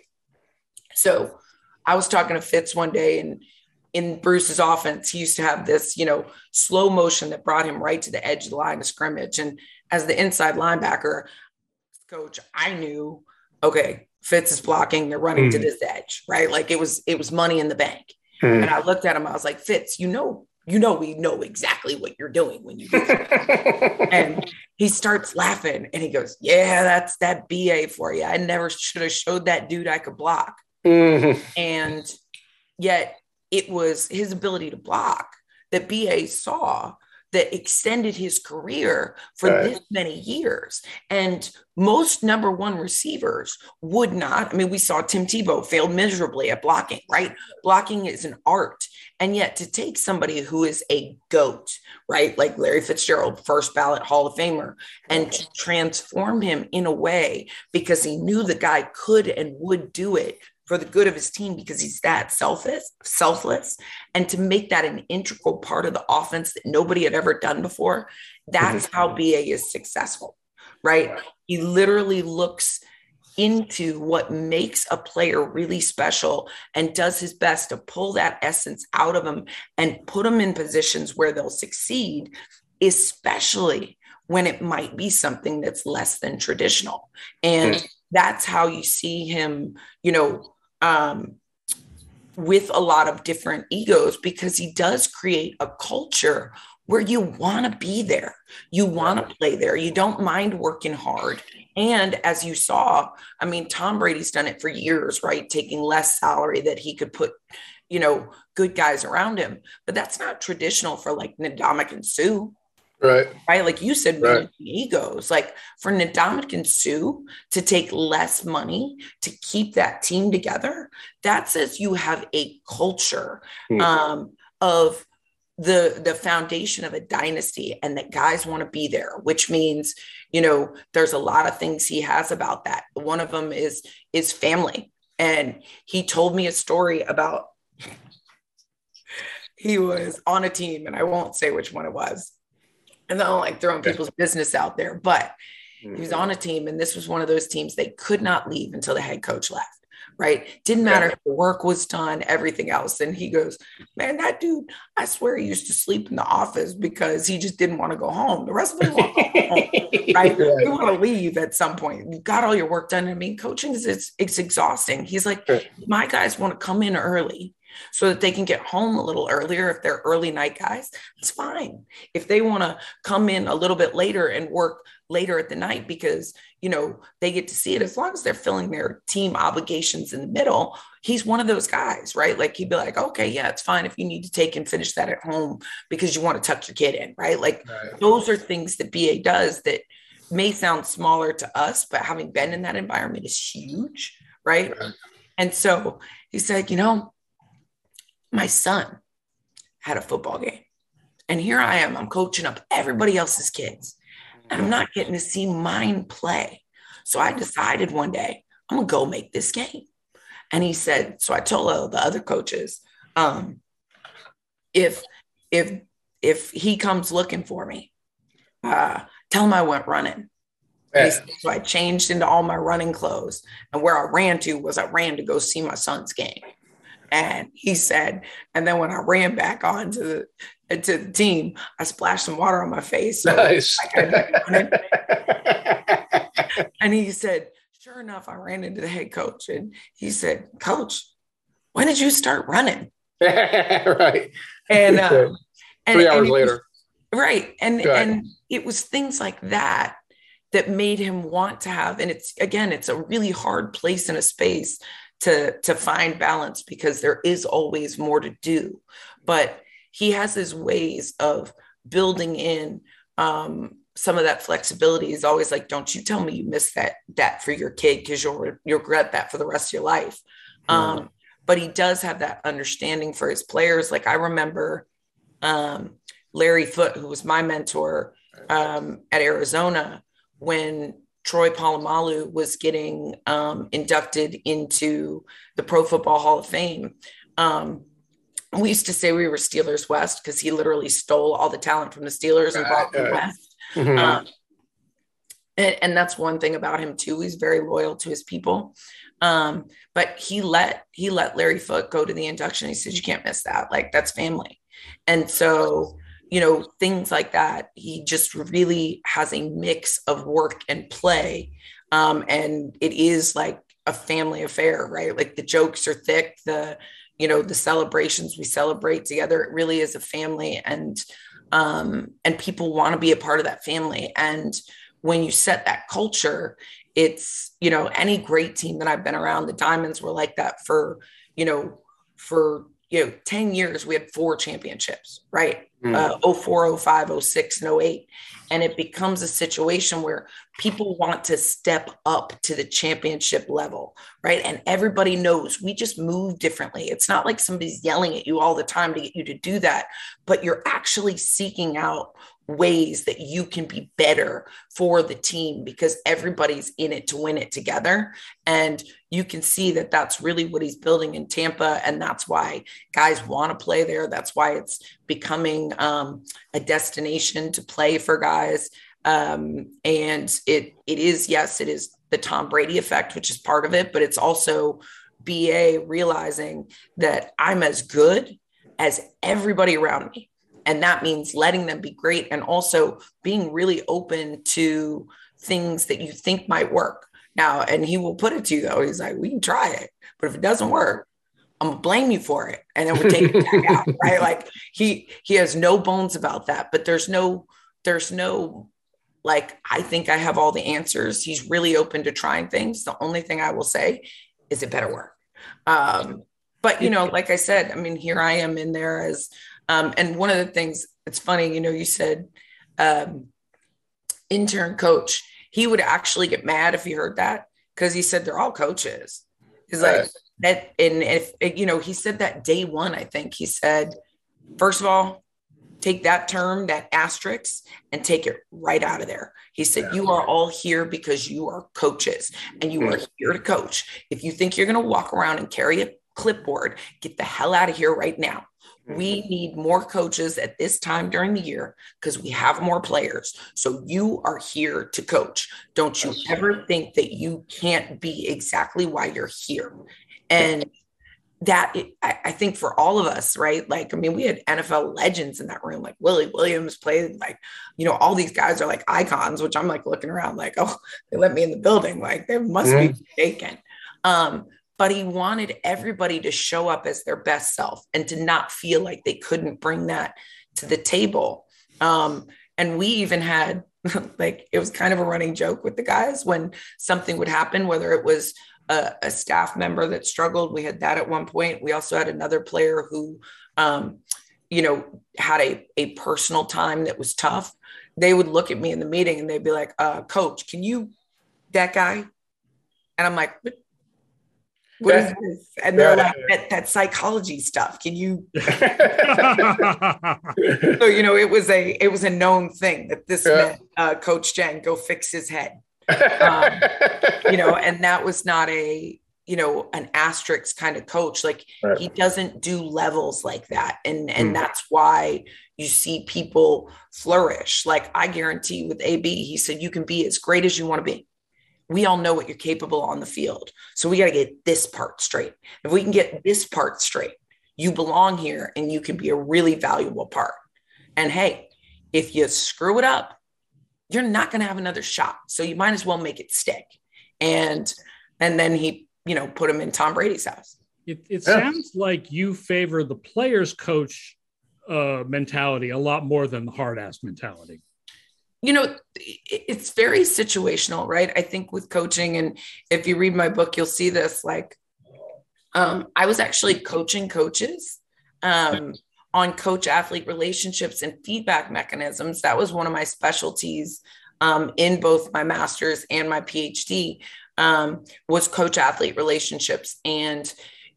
[SPEAKER 3] So I was talking to Fitz one day and in Bruce's offense, he used to have this, you know, slow motion that brought him right to the edge of the line of scrimmage. And as the inside linebacker coach, I knew, okay, Fitz is blocking, they're running mm. to this edge, right? Like it was, it was money in the bank. Mm. And I looked at him, I was like, Fitz, you know, you know we know exactly what you're doing when you do that. and he starts laughing and he goes yeah that's that ba for you i never should have showed that dude i could block mm-hmm. and yet it was his ability to block that ba saw that extended his career for right. this many years. And most number one receivers would not. I mean, we saw Tim Tebow failed miserably at blocking, right? Blocking is an art. And yet to take somebody who is a GOAT, right? Like Larry Fitzgerald, first ballot Hall of Famer, and to transform him in a way because he knew the guy could and would do it for the good of his team because he's that selfless, selfless, and to make that an integral part of the offense that nobody had ever done before. That's how BA is successful, right? He literally looks into what makes a player really special and does his best to pull that essence out of them and put them in positions where they'll succeed, especially when it might be something that's less than traditional. And mm. that's how you see him, you know, um, with a lot of different egos because he does create a culture where you want to be there. You want to play there. You don't mind working hard. And as you saw, I mean, Tom Brady's done it for years, right? Taking less salary that he could put, you know, good guys around him. But that's not traditional for like Ndamukong Suh.
[SPEAKER 2] Right.
[SPEAKER 3] Right. Like you said, right. egos. Like for Ndamukong Suh to take less money to keep that team together, that says you have a culture mm. um, of the the foundation of a dynasty and that guys want to be there which means you know there's a lot of things he has about that one of them is is family and he told me a story about he was on a team and i won't say which one it was and i don't like throwing people's business out there but he was mm-hmm. on a team and this was one of those teams they could not leave until the head coach left right? Didn't matter if the work was done, everything else. And he goes, Man, that dude, I swear he used to sleep in the office because he just didn't want to go home. The rest of them want home, right? You want to leave at some point. You got all your work done. I mean, coaching is it's, it's exhausting. He's like, My guys want to come in early so that they can get home a little earlier. If they're early night guys it's fine. If they want to come in a little bit later and work later at the night because you know they get to see it as long as they're filling their team obligations in the middle he's one of those guys right? Like he'd be like okay yeah it's fine if you need to take and finish that at home because you want to tuck your kid in right? Like right. those are things that ba does that may sound smaller to us but having been in that environment is huge right, right. and so he said you know my son had a football game. And here I am, I'm coaching up everybody else's kids, and I'm not getting to see mine play. So I decided one day, I'm gonna go make this game. And he said, so I told all the other coaches, um, if if if he comes looking for me, uh, tell him I went running. Yeah. So I changed into all my running clothes, and where I ran to was I ran to go see my son's game. And he said, and then when I ran back onto the to the team, I splashed some water on my face. So nice. and he said, sure enough, I ran into the head coach and he said, Coach, when did you start running?
[SPEAKER 2] right.
[SPEAKER 3] And, um,
[SPEAKER 2] and three hours and later.
[SPEAKER 3] Was, right. And and it was things like that that made him want to have, and it's again, it's a really hard place in a space to to find balance because there is always more to do. But he has his ways of building in um, some of that flexibility. He's always like don't you tell me you missed that that for your kid because you'll, you'll regret that for the rest of your life. Mm. um, but he does have that understanding for his players. Like i remember um, larry foote who was my mentor um, at arizona when Troy Polamalu was getting um, inducted into the Pro Football Hall of Fame. Um, we used to say we were Steelers West because he literally stole all the talent from the Steelers and brought them West. Mm-hmm. Um, and, and, that's one thing about him too. He's very loyal to his people. Um, but he let he let Larry Foote go to the induction. He said, "You can't miss that. Like that's family." And so you know, things like that. He just really has a mix of work and play. Um, and it is like a family affair, right? Like the jokes are thick, the, you know, the celebrations we celebrate together. It really is a family and, um, and people want to be a part of that family. And when you set that culture, it's, you know, any great team that I've been around, the Diamonds were like that for, you know, for you know 10 years we had four championships right? Mm. uh, 04 05 06 and 08 and it becomes a situation where people want to step up to the championship level right? And everybody knows we just move differently. It's not like somebody's yelling at you all the time to get you to do that but you're actually seeking out ways that you can be better for the team because everybody's in it to win it together. And you can see that that's really what he's building in Tampa. And that's why guys want to play there. That's why it's becoming um, a destination to play for guys. Um, and it it is, yes, it is the Tom Brady effect, which is part of it, but it's also BA realizing that I'm as good as everybody around me and that means letting them be great and also being really open to things that you think might work now and he will put it to you though he's like we can try it but if it doesn't work I'm gonna blame you for it, and then we'll take it back out, right? Like he he has no bones about that, but there's no there's no like I think I have all the answers. He's really open to trying things. The only thing I will say is it better work. Um, but you know, like I said, I mean, here I am in there as um, and one of the things it's funny, you know, you said um, intern coach. He would actually get mad if he heard that because he said they're all coaches. He's like that, and if you know, he said that day one. I think he said, first of all, take that term, that asterisk, and take it right out of there. He said, yeah. You are all here because you are coaches and you are mm. here to coach. If you think you're going to walk around and carry a clipboard, get the hell out of here right now. We need more coaches at this time during the year because we have more players. So you are here to coach. Don't you ever think that you can't be exactly why you're here. And that I, think for all of us, right? Like, I mean, we had NFL legends in that room, like Willie Williams played, like, you know, all these guys are like icons, which I'm like looking around, like, oh, they let me in the building, like they must be taken. Um, but he wanted everybody to show up as their best self and to not feel like they couldn't bring that to the table. Um, and we even had like it was kind of a running joke with the guys when something would happen, whether it was a, a, staff member that struggled. We had that at one point. We also had another player who, um, you know, had a, a personal time that was tough. They would look at me in the meeting and they'd be like, uh, Coach, can you, that guy? And I'm like, what is this? And they're like, that, that psychology stuff. Can you? so you know, it was a it was a known thing that this yeah. meant uh, Coach Jen go fix his head um, you know, and that was not a, you know, an asterisk kind of coach. Like right. he doesn't do levels like that. And, and mm. that's why you see people flourish. Like I guarantee with AB, he said, you can be as great as you want to be. We all know what you're capable on the field. So we got to get this part straight. If we can get this part straight, you belong here and you can be a really valuable part. And hey, if you screw it up, you're not going to have another shot. So you might as well make it stick. And and then he, you know, put him in Tom Brady's house.
[SPEAKER 1] It, it yeah. sounds like you favor the players coach uh, mentality a lot more than the hard ass mentality.
[SPEAKER 3] You know, it's very situational, right? I think with coaching, and if you read my book, you'll see this. Like, um, I was actually coaching coaches um, on coach athlete relationships and feedback mechanisms. That was one of my specialties um, in both my master's and my PhD um, was coach athlete relationships. And,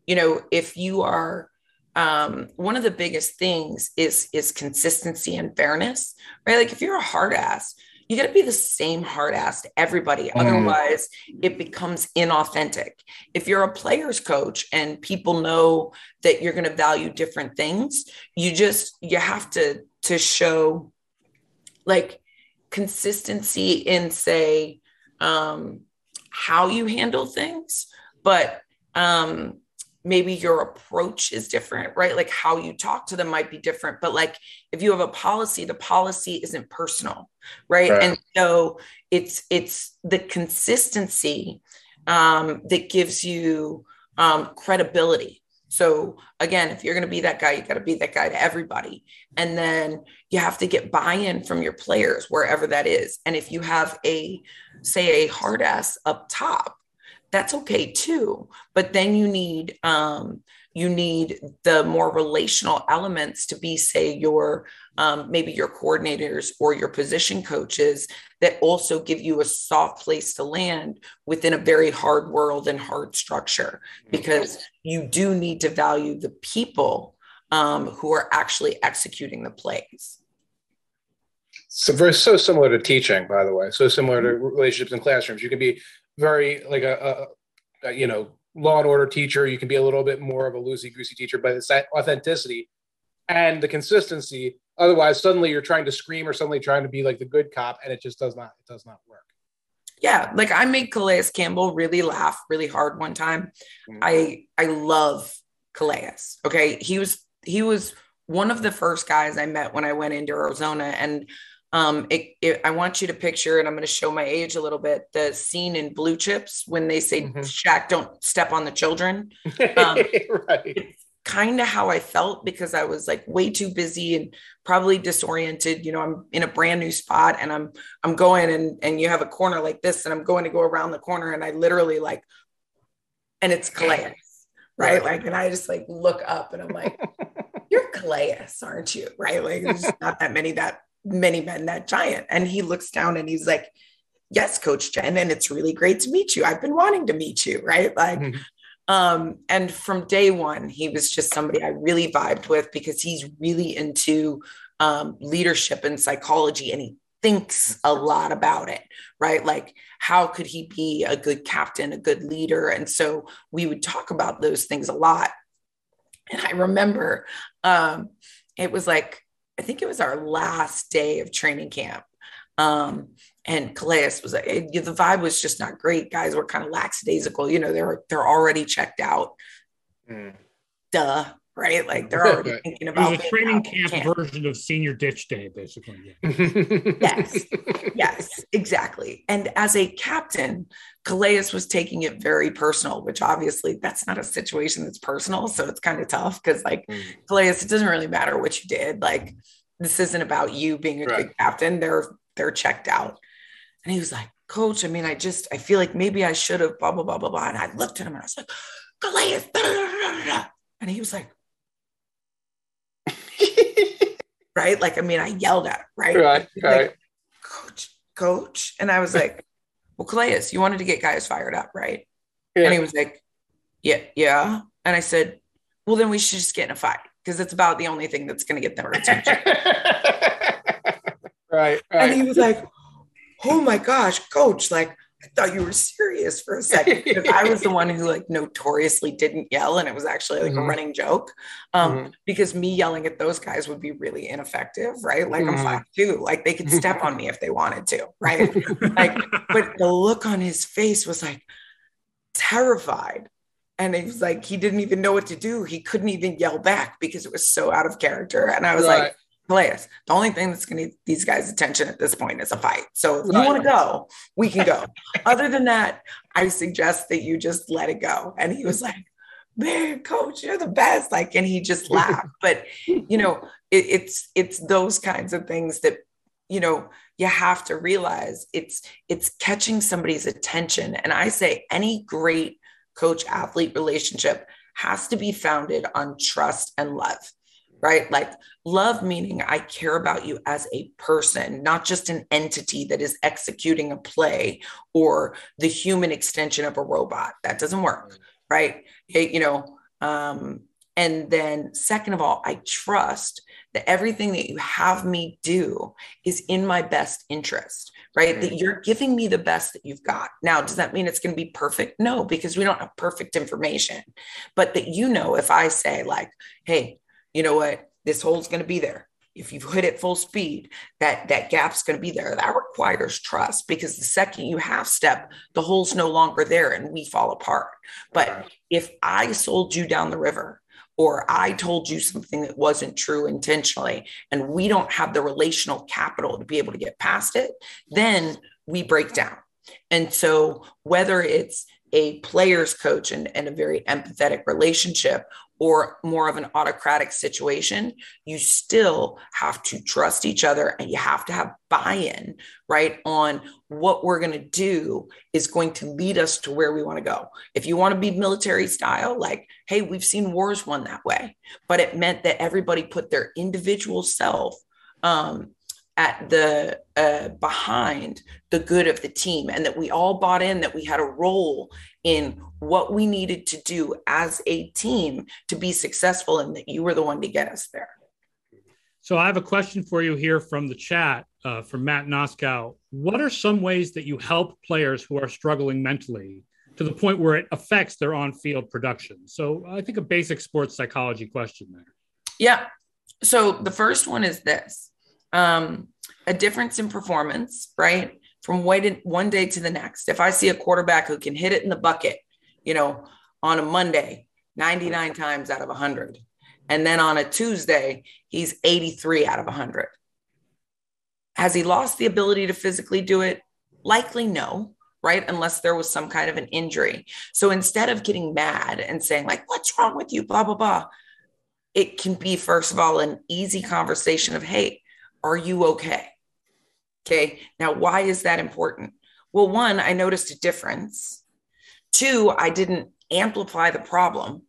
[SPEAKER 3] you know, if you are, um, one of the biggest things is is consistency and fairness, right? Like if you're a hard ass, you got to be the same hard ass to everybody. Mm. Otherwise, it becomes inauthentic. If you're a player's coach and people know that you're going to value different things, you just you have to to show like consistency in say um, how you handle things, but um, maybe your approach is different, right? Like how you talk to them might be different. But like if you have a policy, the policy isn't personal, right? right. And so it's it's the consistency um, that gives you um, credibility. So again, if you're going to be that guy, you got to be that guy to everybody. And then you have to get buy-in from your players wherever that is. And if you have a say a hard ass up top, that's okay too but then you need um, you need the more relational elements to be say your um, maybe your coordinators or your position coaches that also give you a soft place to land within a very hard world and hard structure because you do need to value the people um, who are actually executing the plays.
[SPEAKER 2] So very so similar to teaching by the way. So similar to relationships in classrooms. You can be very like a, a, a you know law and order teacher. You can be a little bit more of a loosey goosey teacher, but it's that authenticity and the consistency. Otherwise, suddenly you're trying to scream or suddenly trying to be like the good cop, and it just does not. It does not work.
[SPEAKER 3] Yeah, like I made Calais Campbell really laugh really hard one time. Mm-hmm. I I love Calais. Okay, he was he was one of the first guys I met when I went into Arizona, and Um, it, it, I want you to picture, and I'm going to show my age a little bit, the scene in Blue Chips when they say, mm-hmm. Shaq, don't step on the children. Um, right. Kind of how I felt because I was like way too busy and probably disoriented. You know, I'm in a brand new spot and I'm I'm going and and you have a corner like this and I'm going to go around the corner and I literally like, and it's Calais, right? Like, and I just like look up and I'm like, you're Calais, aren't you? Right? Like, there's not that many that many men that giant. And he looks down and he's like, Yes, Coach Jen, and it's really great to meet you. I've been wanting to meet you, right? Like, mm-hmm. um, and from day one, he was just somebody I really vibed with because he's really into um, leadership and psychology and he thinks a lot about it, right? Like, how could he be a good captain, a good leader? And so we would talk about those things a lot. And I remember um, it was like I think it was our last day of training camp. Um, and Calais was it, the vibe was just not great. Guys were kind of lackadaisical. You know, they're they're already checked out. Mm. Duh right? Like they're already right. thinking about
[SPEAKER 1] it was a training camp, camp, version of senior ditch day, basically.
[SPEAKER 3] yes, yes, exactly. And as a captain, Calais was taking it very personal, which obviously that's not a situation that's personal. So it's kind of tough because, like, mm. Calais, it doesn't really matter what you did. Like, this isn't about you being a right. good captain. They're they're checked out. And he was like, Coach, I mean, I just I feel like maybe I should have blah blah blah blah blah. And I looked at him and I was like, Calais, and he was like, right? Like, I mean, I yelled at, right?
[SPEAKER 2] Right, right. Like,
[SPEAKER 3] coach, coach. And I was like, well, Calais, you wanted to get guys fired up, right? Yeah. And he was like, yeah, yeah. And I said, well, then we should just get in a fight because it's about the only thing that's going to get their attention.
[SPEAKER 2] right, right.
[SPEAKER 3] And he was like, oh my gosh, coach, like, I thought you were serious for a second because I was the one who like notoriously didn't yell, and it was actually like mm-hmm. a running joke. Um, mm-hmm. because me yelling at those guys would be really ineffective, right? Like mm-hmm. I'm five two, like they could step on me if they wanted to, right? like, but the look on his face was like terrified. And it was like he didn't even know what to do. He couldn't even yell back because it was so out of character. And I was right. like, players. The only thing that's going to get these guys' attention at this point is a fight. So if right. you want to go, we can go. Other than that, I suggest that you just let it go. And he was like, man, coach, you're the best. Like, and he just laughed. but you know, it, it's it's those kinds of things that you know you have to realize it's it's catching somebody's attention. And I say any great coach athlete relationship has to be founded on trust and love right? Like love meaning I care about you as a person, not just an entity that is executing a play or the human extension of a robot. That doesn't work, right? It, you know, um, and then second of all, I trust that everything that you have me do is in my best interest, right? That you're giving me the best that you've got. Now, does that mean it's going to be perfect? No, because we don't have perfect information. But that you know, if I say, like, hey, you know what, this hole's going to be there. If you've hit it full speed, that that gap's going to be there. That requires trust because the second you half step, the hole's no longer there and we fall apart. But if I sold you down the river or I told you something that wasn't true intentionally, and we don't have the relational capital to be able to get past it, then we break down. And so, whether it's a player's coach and, and a very empathetic relationship, or more of an autocratic situation, you still have to trust each other and you have to have buy in, right? On what we're going to do is going to lead us to where we want to go. If you want to be military style, like, hey, we've seen wars won that way, but it meant that everybody put their individual self um, at the uh, behind the good of the team and that we all bought in that we had a role in what we needed to do as a team to be successful and that you were the one to get us there.
[SPEAKER 1] So I have a question for you here from the chat uh, from Matt Noskow. What are some ways that you help players who are struggling mentally to the point where it affects their on-field production? So I think a basic sports psychology question there.
[SPEAKER 3] Yeah. So the first one is this: um, a difference in performance, right? From one day to the next. If I see a quarterback who can hit it in the bucket, you know, on a Monday, 99 times out of 100, and then on a Tuesday, he's 83 out of 100. Has he lost the ability to physically do it? Likely no, right? Unless there was some kind of an injury. So instead of getting mad and saying, like, what's wrong with you, blah, blah, blah, it can be, first of all, an easy conversation of, hey, are you okay? Okay. Now, why is that important? Well, one, I noticed a difference. Two, I didn't amplify the problem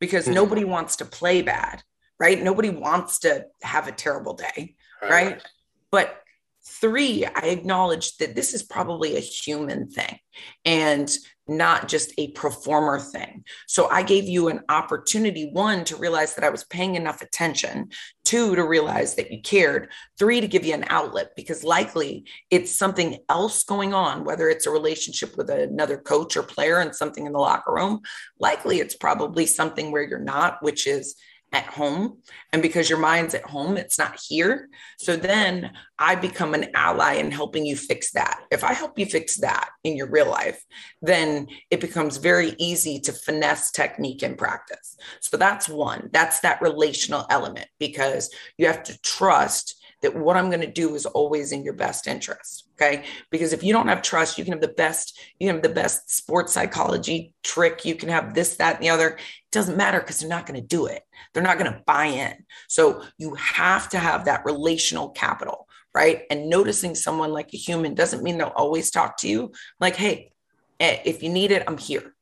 [SPEAKER 3] because mm-hmm. nobody wants to play bad, right? Nobody wants to have a terrible day, right? right? But three, I acknowledge that this is probably a human thing and not just a performer thing. So I gave you an opportunity one, to realize that I was paying enough attention, two, to realize that you cared, three, to give you an outlet because likely it's something else going on, whether it's a relationship with another coach or player and something in the locker room. Likely it's probably something where you're not, which is at home. And because your mind's at home, it's not here. So then I become an ally in helping you fix that. If I help you fix that in your real life, then it becomes very easy to finesse technique in practice. So that's one, that's that relational element because you have to trust that what I'm going to do is always in your best interest. Okay. Because if you don't have trust, you can have the best, you can have the best sports psychology trick. You can have this, that, and the other. Doesn't matter because they're not going to do it. They're not going to buy in. So you have to have that relational capital, right? And noticing someone like a human doesn't mean they'll always talk to you like, hey, eh, if you need it, I'm here.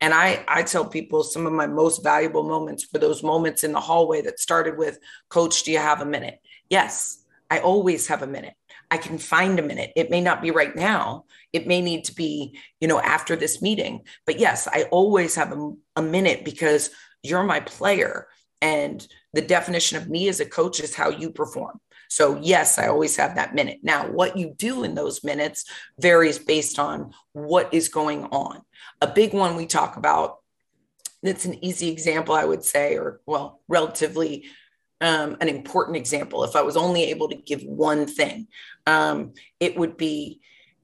[SPEAKER 3] And I, I tell people some of my most valuable moments were those moments in the hallway that started with, Coach, do you have a minute? Yes, I always have a minute. I can find a minute. It may not be right now. It may need to be, you know, after this meeting. But yes, I always have a, a minute because you're my player. And the definition of me as a coach is how you perform. So, yes, I always have that minute. Now, what you do in those minutes varies based on what is going on. A big one we talk about, that's an easy example, I would say, or well, relatively um, an important example, if I was only able to give one thing, um, it would be,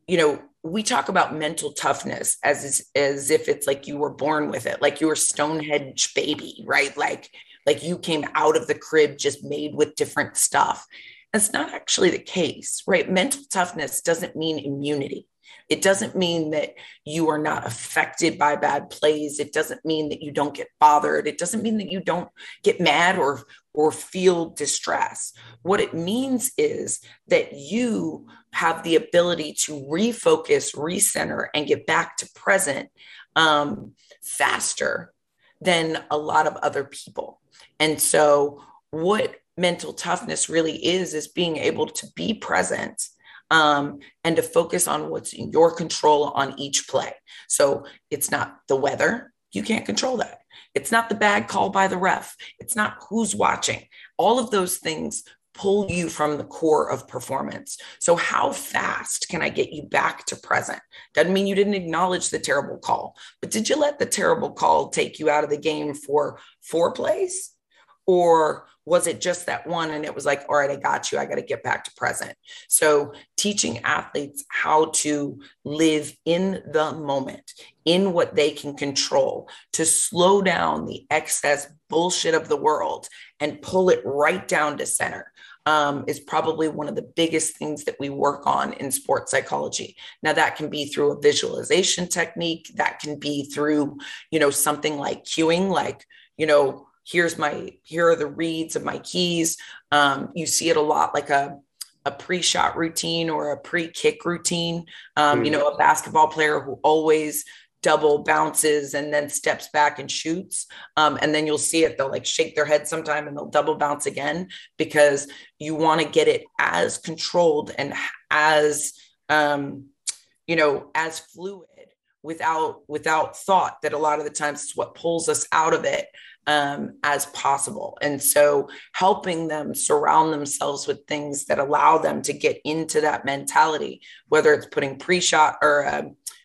[SPEAKER 3] you know, we talk about mental toughness as as if it's like you were born with it, like you were Stonehenge baby, right? Like like you came out of the crib just made with different stuff. That's not actually the case, right? Mental toughness doesn't mean immunity. It doesn't mean that you are not affected by bad plays. It doesn't mean that you don't get bothered. It doesn't mean that you don't get mad or or feel distress. What it means is that you have the ability to refocus, recenter, and get back to present um, faster than a lot of other people. And so, what mental toughness really is, is being able to be present um, and to focus on what's in your control on each play. So it's not the weather, you can't control that. It's not the bad call by the ref, it's not who's watching. All of those things pull you from the core of performance. So, how fast can I get you back to present? Doesn't mean you didn't acknowledge the terrible call, but did you let the terrible call take you out of the game for four plays? Or was it just that one? And it was like all right i got you. I got to get back to present. So teaching athletes how to live in the moment in what they can control to slow down the excess bullshit of the world and pull it right down to center um, is probably one of the biggest things that we work on in sports psychology. Now, that can be through a visualization technique, that can be through, you know, something like cueing, like, you know, here's my here are the reads of my keys. Um, you see it a lot like a a pre-shot routine or a pre-kick routine. Um, mm. you know a basketball player who always double bounces and then steps back and shoots. Um, and then you'll see it they'll like shake their head sometime and they'll double bounce again because you want to get it as controlled and as um, you know as fluid without without thought that a lot of the times it's what pulls us out of it um, as possible. And so helping them surround themselves with things that allow them to get into that mentality, whether it's putting pre shot or uh,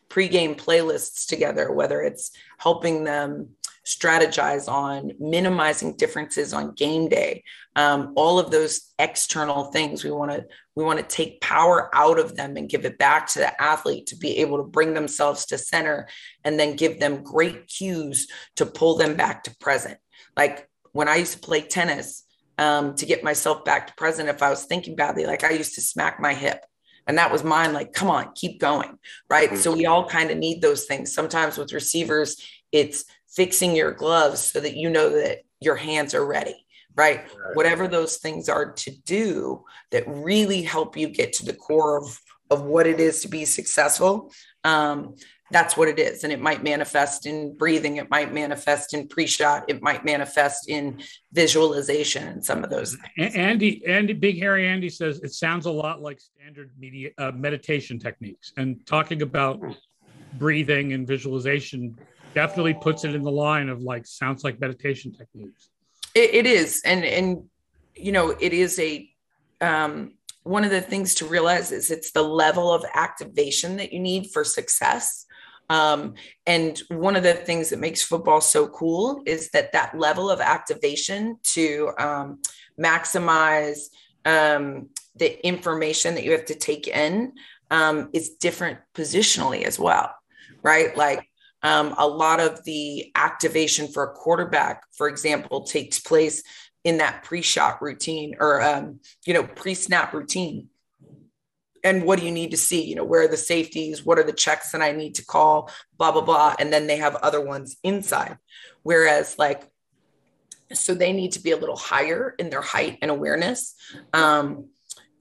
[SPEAKER 3] pre-game playlists together, whether it's helping them strategize on minimizing differences on game day um, all of those external things we want to we want to take power out of them and give it back to the athlete to be able to bring themselves to center and then give them great cues to pull them back to present like when i used to play tennis um, to get myself back to present if I was thinking badly. Like I used to smack my hip. And that was mine, like, come on, keep going. Right. Mm-hmm. So we all kind of need those things. Sometimes with receivers, it's fixing your gloves so that you know that your hands are ready. Right? right. Whatever those things are to do that really help you get to the core of, of what it is to be successful. Um, that's what it is. And it might manifest in breathing, it might manifest in pre shot, it might manifest in visualization and some of those
[SPEAKER 1] things. Andy, Andy, Big Hairy Andy says it sounds a lot like standard media, uh, meditation techniques. And talking about breathing and visualization definitely puts it in the line of like, sounds like meditation techniques.
[SPEAKER 3] it, it is. And, and, you know, it is a, um, one of the things to realize is it's the level of activation that you need for success um, and one of the things that makes football so cool is that that level of activation to um, maximize um, the information that you have to take in um, is different positionally as well, right? Like um, a lot of the activation for a quarterback, for example, takes place in that pre-shot routine or um, you know pre-snap routine. And what do you need to see? You know where are the safeties? What are the checks that i need to call? Blah blah blah. And then they have other ones inside. Whereas like so they need to be a little higher in their height and awareness. Um,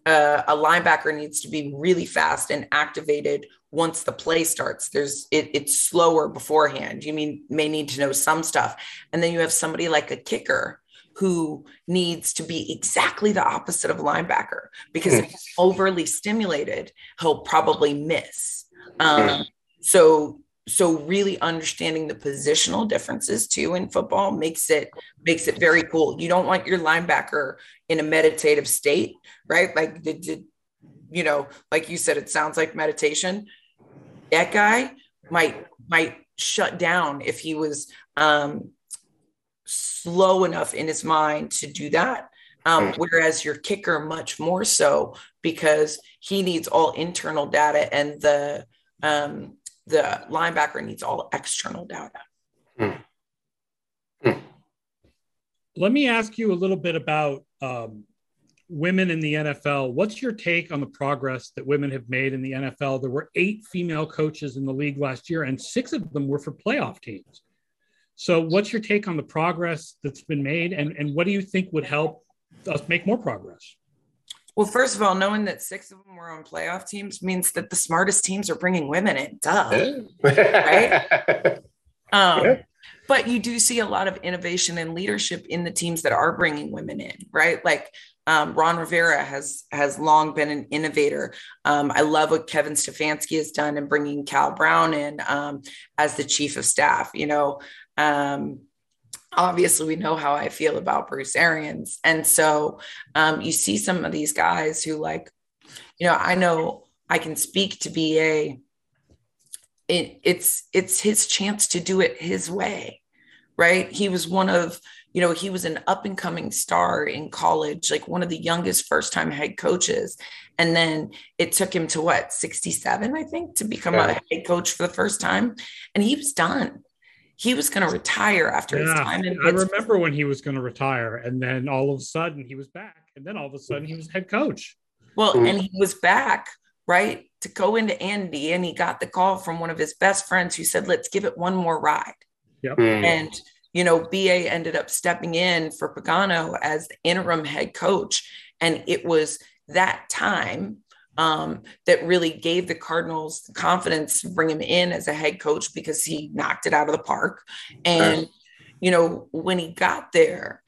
[SPEAKER 3] uh, a linebacker needs to be really fast and activated once the play starts. There's it, it's slower beforehand. You mean may need to know some stuff. And then you have somebody like a kicker who needs to be exactly the opposite of a linebacker because if he's overly stimulated, he'll probably miss. Um, so so really understanding the positional differences too in football makes it makes it very cool. You don't want your linebacker in a meditative state, right? Like the, the you know, like you said, it sounds like meditation. That guy might might shut down if he was um, slow enough in his mind to do that. Um, whereas your kicker much more so because he needs all internal data and the um, the linebacker needs all external data. Mm.
[SPEAKER 1] Mm. Let me ask you a little bit about um, women in the NFL. What's your take on the progress that women have made in the NFL? There were eight female coaches in the league last year, and six of them were for playoff teams. So, what's your take on the progress that's been made, and, and what do you think would help us make more progress?
[SPEAKER 3] Well, first of all, knowing that six of them were on playoff teams means that the smartest teams are bringing women in. Duh. right? Um, yeah. But you do see a lot of innovation and leadership in the teams that are bringing women in, right? Like um, Ron Rivera has has long been an innovator. Um, I love what Kevin Stefanski has done in bringing Cal Brown in um, as the chief of staff. You know, um, obviously, we know how I feel about Bruce Arians. And so um, you see some of these guys who, like, you know, I know I can speak to BA. It, it's it's his chance to do it his way, right? He was one of you know he was an up and coming star in college like one of the youngest first time head coaches and then it took him to what 67 i think to become yeah. a head coach for the first time and he was done he was going to retire after yeah, his time in
[SPEAKER 1] I remember when he was going to retire, and then all of a sudden he was back, and then all of a sudden he was head coach.
[SPEAKER 3] Well, mm. and he was back right to go into Indy, and he got the call from one of his best friends who said, "Let's give it one more ride."
[SPEAKER 1] Yep. Mm.
[SPEAKER 3] And you know, BA ended up stepping in for Pagano as the interim head coach, and it was that time um, that really gave the Cardinals the confidence to bring him in as a head coach because he knocked it out of the park. And, you know, when he got there,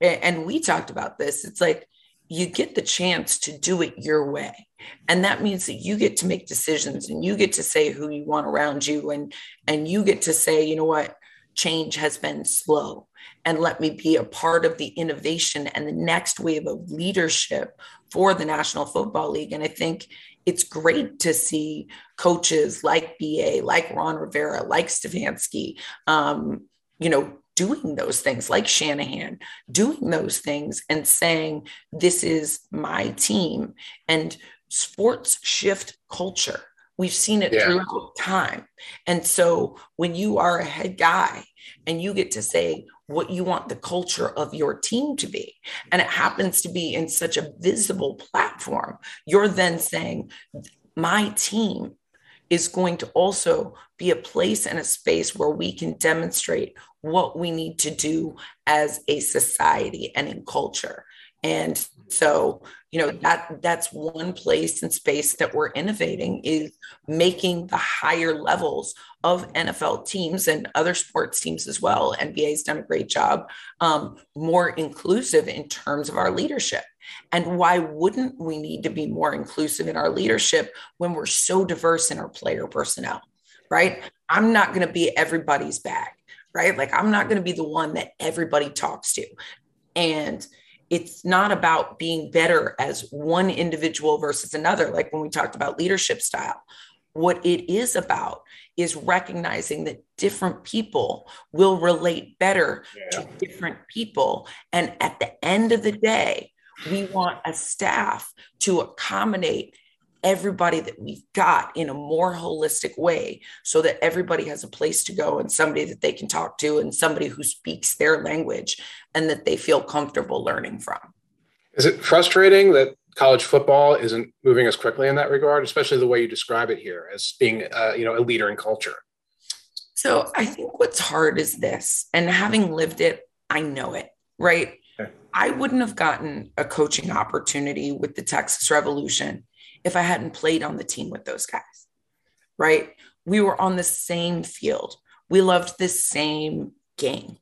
[SPEAKER 3] and we talked about this, it's like you get the chance to do it your way. And that means that you get to make decisions and you get to say who you want around you and and you get to say, you know what, change has been slow and let me be a part of the innovation and the next wave of leadership for the National Football League. And I think it's great to see coaches like BA, like Ron Rivera, like Stefanski, um, you know, doing those things, like Shanahan, doing those things and saying, this is my team. And sports shift culture. We've seen it yeah. throughout time. And so when you are a head guy and you get to say what you want the culture of your team to be. And it happens to be in such a visible platform. You're then saying, my team is going to also be a place and a space where we can demonstrate what we need to do as a society and in culture. And so, you know, that that's one place and space that we're innovating is making the higher levels of NFL teams and other sports teams as well. NBA has done a great job, um, more inclusive in terms of our leadership. And why wouldn't we need to be more inclusive in our leadership when we're so diverse in our player personnel? Right. I'm not going to be everybody's bag, right? Like, I'm not going to be the one that everybody talks to. And it's not about being better as one individual versus another, like when we talked about leadership style. What it is about is recognizing that different people will relate better yeah. to different people. And at the end of the day, we want a staff to accommodate everybody that we've got in a more holistic way so that everybody has a place to go and somebody that they can talk to and somebody who speaks their language and that they feel comfortable learning from.
[SPEAKER 2] Is it frustrating that college football isn't moving as quickly in that regard, especially the way you describe it here as being, uh, you know, a leader in culture?
[SPEAKER 3] So I think what's hard is this, and having lived it, I know it, right? Okay. I wouldn't have gotten a coaching opportunity with the Texas Revolution if I hadn't played on the team with those guys, right? We were on the same field. We loved the same game.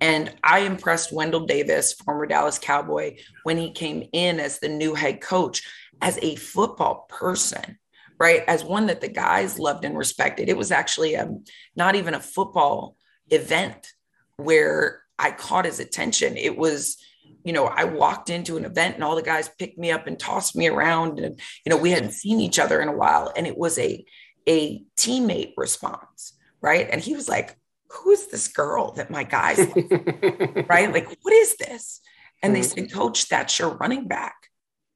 [SPEAKER 3] And I impressed Wendell Davis, former Dallas Cowboy, when he came in as the new head coach as a football person, right? As one that the guys loved and respected. It was actually a, not even a football event where I caught his attention. It was you know, I walked into an event and all the guys picked me up and tossed me around. And, you know, we hadn't seen each other in a while. And it was a, a teammate response. Right. And he was like, who is this girl that my guys right? Like, what is this? And they mm-hmm. said, Coach, that's your running back.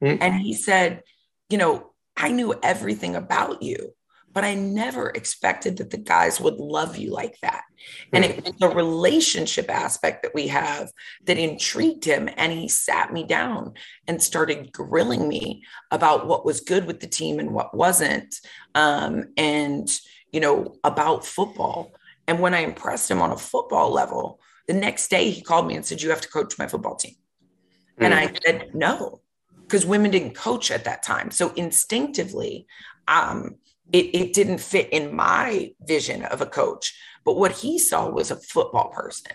[SPEAKER 3] Mm-hmm. And he said, you know, I knew everything about you but I never expected that the guys would love you like that. And it was the relationship aspect that we have that intrigued him. And he sat me down and started grilling me about what was good with the team and what wasn't. Um, and, you know, about football. And when I impressed him on a football level, the next day he called me and said, You have to coach my football team. Mm. And I said, No, because women didn't coach at that time. So instinctively, um, it, it didn't fit in my vision of a coach. But what he saw was a football person.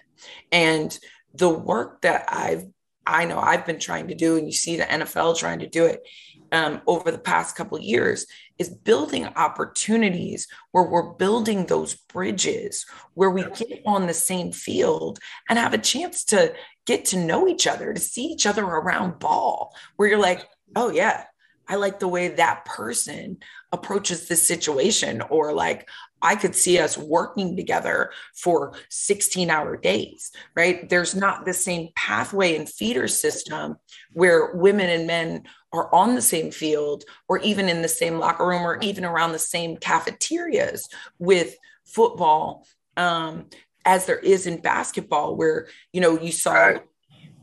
[SPEAKER 3] And the work that I've I know I've been trying to do, and you see the NFL trying to do it um, over the past couple years, is building opportunities where we're building those bridges where we get on the same field and have a chance to get to know each other, to see each other around ball, where you're like, oh, yeah, I like the way that person approaches this situation or like I could see us working together for 16 hour days, right? There's not the same pathway and feeder system where women and men are on the same field or even in the same locker room or even around the same cafeterias with football um, as there is in basketball, where, you know, you saw. Right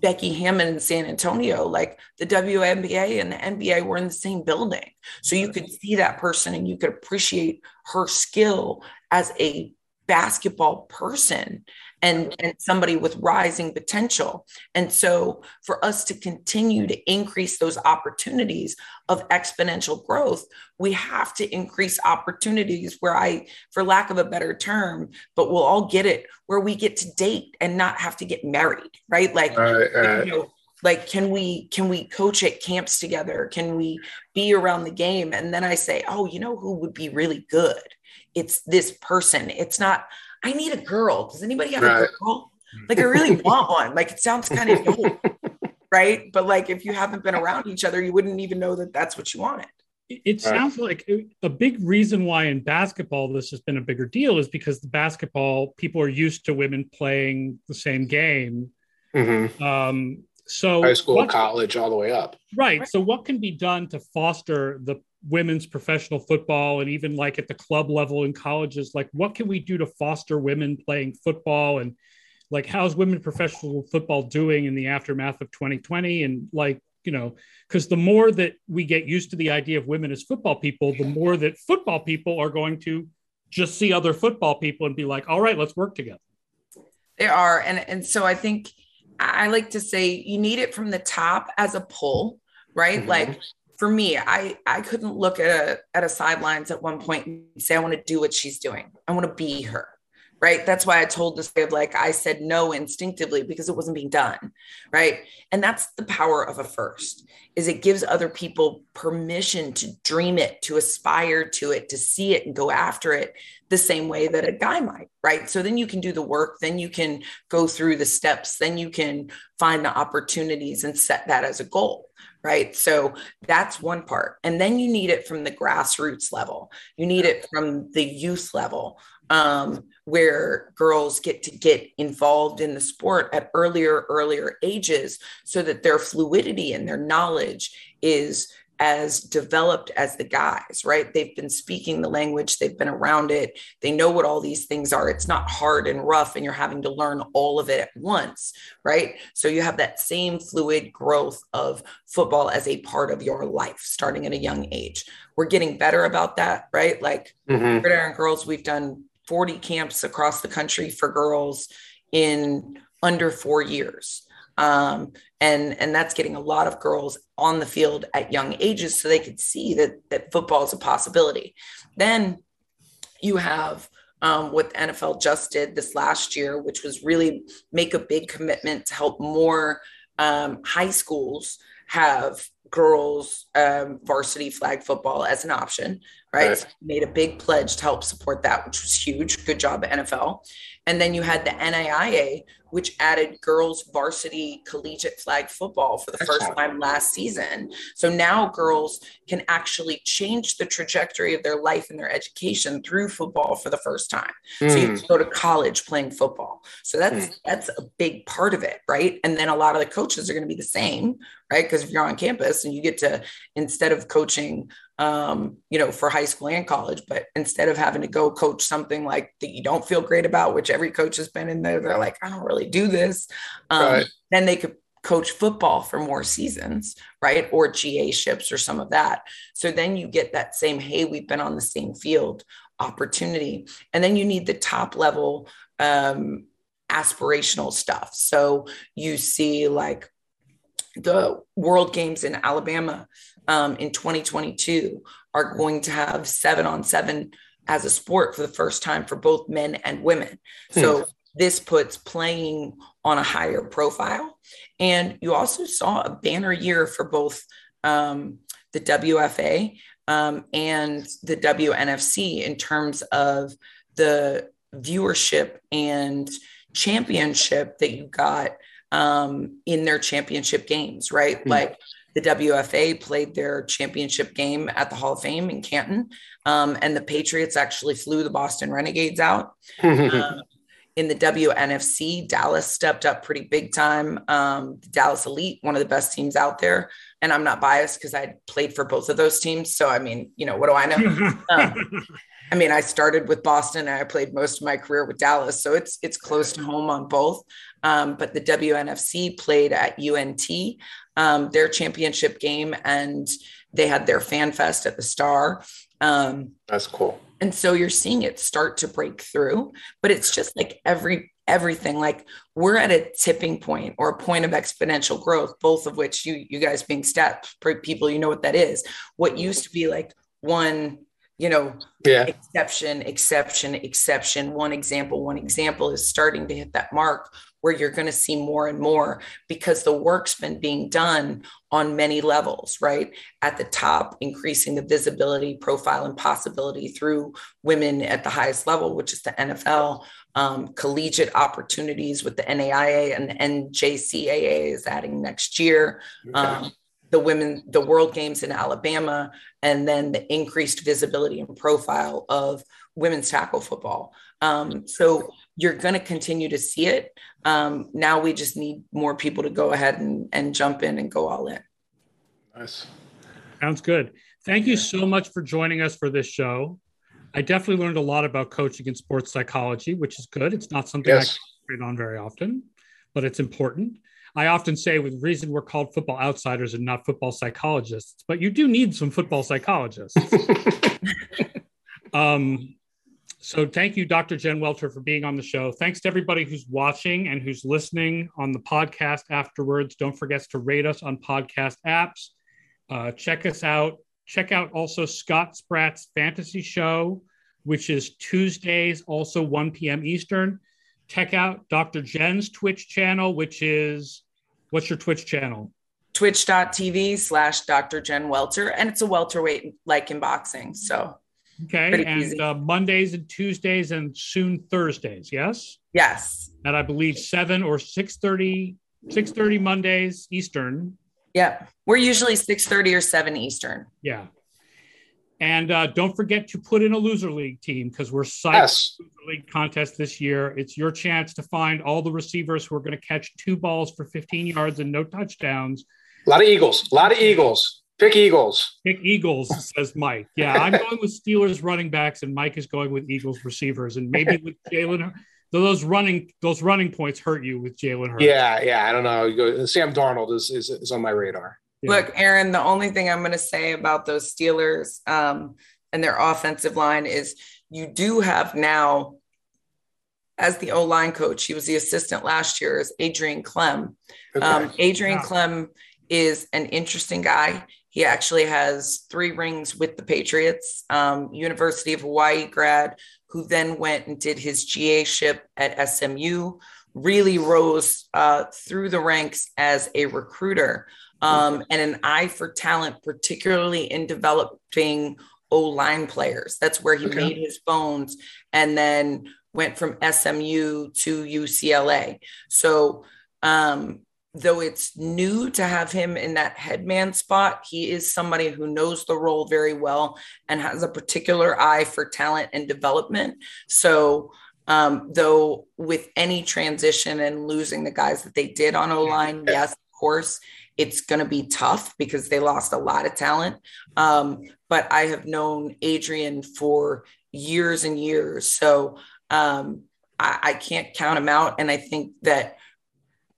[SPEAKER 3] Becky Hammon in San Antonio, like the WNBA and the NBA were in the same building. So you could see that person and you could appreciate her skill as a basketball person and, and somebody with rising potential. And so, for us to continue to increase those opportunities of exponential growth, we have to increase opportunities where I, for lack of a better term, but we'll all get it, where we get to date and not have to get married, right? Like, You know, like can we can we coach at camps together? Can we be around the game? And then i say oh you know who would be really good? It's this person. It's not I need a girl. Does anybody have right. a girl? Like, I really want one. Like, it sounds kind of dope, right? But like, if you haven't been around each other, you wouldn't even know that that's what you wanted.
[SPEAKER 1] It sounds like a big reason why in basketball this has been a bigger deal is because the basketball people are used to women playing the same game. Mm-hmm. Um, so
[SPEAKER 2] high school, what, college, all the way up.
[SPEAKER 1] Right. So what can be done to foster the women's professional football and even like at the club level in colleges like what can we do to foster women playing football? And like how's women professional football doing in the aftermath of 2020 and like you know because the more that we get used to the idea of women as football people the more that football people are going to just see other football people and be like all right let's work together.
[SPEAKER 3] They are. And and so i think i like to say you need it from the top as a pull right? Mm-hmm. like for me i i couldn't look at a at a sidelines at one point and say i want to do what she's doing i want to be her right? That's why I told the story of like I said no instinctively because it wasn't being done, right? And that's the power of a first is it gives other people permission to dream it, to aspire to it, to see it and go after it the same way that a guy might, right? So then you can do the work, then you can go through the steps, then you can find the opportunities and set that as a goal right? So that's one part. And then you need it from the grassroots level. You need it from the youth level um, where girls get to get involved in the sport at earlier, earlier ages so that their fluidity and their knowledge is as developed as the guys, right? They've been speaking the language, they've been around it, they know what all these things are. It's not hard and rough, and you're having to learn all of it at once, right? So you have that same fluid growth of football as a part of your life starting at a young age. We're getting better about that, right? Like mm-hmm. Gridiron Girls, we've done 40 camps across the country for girls in under four years. Um, and and that's getting a lot of girls on the field at young ages so they could see that that football is a possibility. Then you have um, what the NFL just did this last year, which was really make a big commitment to help more um, high schools have girls um, varsity flag football as an option, right? right. So made a big pledge to help support that, which was huge. Good job, NFL. And then you had the NAIA, which added girls varsity collegiate flag football for the first time last season. So now girls can actually change the trajectory of their life and their education through football for the first time. Mm. So you hmm. go to college playing football. So that's mm. that's a big part of it, right? And then a lot of the coaches are going to be the same, right? Because if you're on campus and you get to instead of coaching um, you know, for high school and college. But instead of having to go coach something like that you don't feel great about, which every coach has been in there, they're like, I don't really do this. Um, right. Then they could coach football for more seasons, right? Or GA ships or some of that. So then you get that same, hey, we've been on the same field opportunity. And then you need the top level um, aspirational stuff. So you see like the World Games in Alabama um, in 2022 are going to have seven on seven as a sport for the first time for both men and women. Hmm. So this puts playing on a higher profile. And you also saw a banner year for both um, the WFA um, and the WNFC in terms of the viewership and championship that you got um, in their championship games, right? Mm-hmm. Like the WFA played their championship game at the Hall of Fame in Canton, um, and the Patriots actually flew the Boston Renegades out. um, in the WNFC, Dallas stepped up pretty big time. Um, Dallas Elite, one of the best teams out there. And I'm not biased because I played for both of those teams. So, I mean, you know, what do I know? um, I mean, I started with Boston and I played most of my career with Dallas. So it's, it's close to home on both. Um, but the WNFC played at UNT um, their championship game and they had their fan fest at the Star. Um,
[SPEAKER 2] That's cool.
[SPEAKER 3] And so you're seeing it start to break through, but it's just like every everything like we're at a tipping point or a point of exponential growth both of which you you guys being stat people you know what that is what used to be like one you know yeah. exception exception exception one example one example is starting to hit that mark where you're going to see more and more because the work's been being done on many levels, right? At the top, increasing the visibility, profile, and possibility through women at the highest level, which is the NFL, um, collegiate opportunities with the NAIA and the NJCAA is adding next year. Um, the women, the World Games in Alabama, and then the increased visibility and profile of women's tackle football. Um, so you're going to continue to see it. Um, now we just need more people to go ahead and, and jump in and go all in.
[SPEAKER 2] Nice.
[SPEAKER 1] Sounds good. Thank you so much for joining us for this show. I definitely learned a lot about coaching and sports psychology, which is good. It's not something yes. I can on very often, but it's important. I often say with reason we're called football outsiders and not football psychologists, but you do need some football psychologists. um, so thank you, Dr. Jen Welter, for being on the show. Thanks to everybody who's watching and who's listening on the podcast afterwards. Don't forget to rate us on podcast apps. Uh, check us out. Check out also Scott Spratt's fantasy show, which is Tuesdays, also 1 p.m. Eastern. Check out Dr. Jen's Twitch channel, which is what's your Twitch channel?
[SPEAKER 3] Twitch.tv slash Dr. Jen Welter. And it's a welterweight like in boxing. So
[SPEAKER 1] Okay, and uh, Mondays and Tuesdays and soon Thursdays. Yes.
[SPEAKER 3] Yes.
[SPEAKER 1] And I believe seven or 6:30, 6:30 Mondays Eastern.
[SPEAKER 3] Yep, we're usually six thirty or seven Eastern.
[SPEAKER 1] Yeah. And uh, don't forget to put in a loser league team because we're psyched
[SPEAKER 2] yes.
[SPEAKER 1] loser league contest this year. It's your chance to find all the receivers who are going to catch two balls for 15 yards and no touchdowns.
[SPEAKER 2] A lot of Eagles. A lot of Eagles. Pick Eagles.
[SPEAKER 1] Pick Eagles, says Mike. Yeah, I'm going with Steelers running backs, and Mike is going with Eagles receivers, and maybe with Jalen. Those running those running points hurt you with Jalen Hurts.
[SPEAKER 2] Yeah, yeah. I don't know. Sam Darnold is is, is on my radar.
[SPEAKER 3] Yeah. Look, Aaron. The only thing I'm going to say about those Steelers um, and their offensive line is you do have now as the O line coach. He was the assistant last year. Is Adrian Klemm. Okay. Um, Adrian yeah. Klemm is an interesting guy. He actually has three rings with the Patriots, um, University of Hawaii grad, who then went and did his GA ship at SMU, really rose uh, through the ranks as a recruiter um, and an eye for talent, particularly in developing O line players. That's where he okay. made his bones and then went from SMU to UCLA. So, um, though it's new to have him in that headman spot, he is somebody who knows the role very well and has a particular eye for talent and development. So, um, though with any transition and losing the guys that they did on O line, yes, of course, it's going to be tough because they lost a lot of talent. Um, but I have known Adrian for years and years. So um, I, I can't count him out. And I think that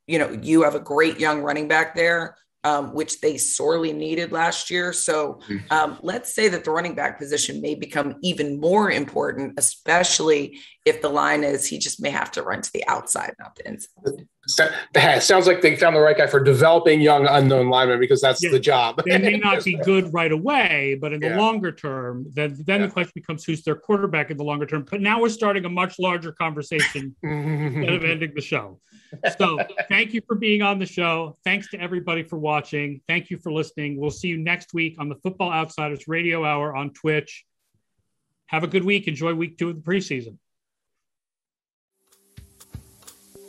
[SPEAKER 3] you know, you have a great young running back there, um, which they sorely needed last year. So mm-hmm. um, let's say that the running back position may become even more important, especially if the line is he just may have to run to the outside, not the inside.
[SPEAKER 2] It sounds like they found the right guy for developing young unknown linemen because that's yeah, the job.
[SPEAKER 1] they may not be good right away, but in the yeah. longer term, then then yeah. the question becomes who's their quarterback in the longer term. But now we're starting a much larger conversation instead of ending the show. So thank you for being on the show. Thanks to everybody for watching. Thank you for listening. We'll see you next week on the Football Outsiders Radio Hour on Twitch. Have a good week. Enjoy week two of the preseason.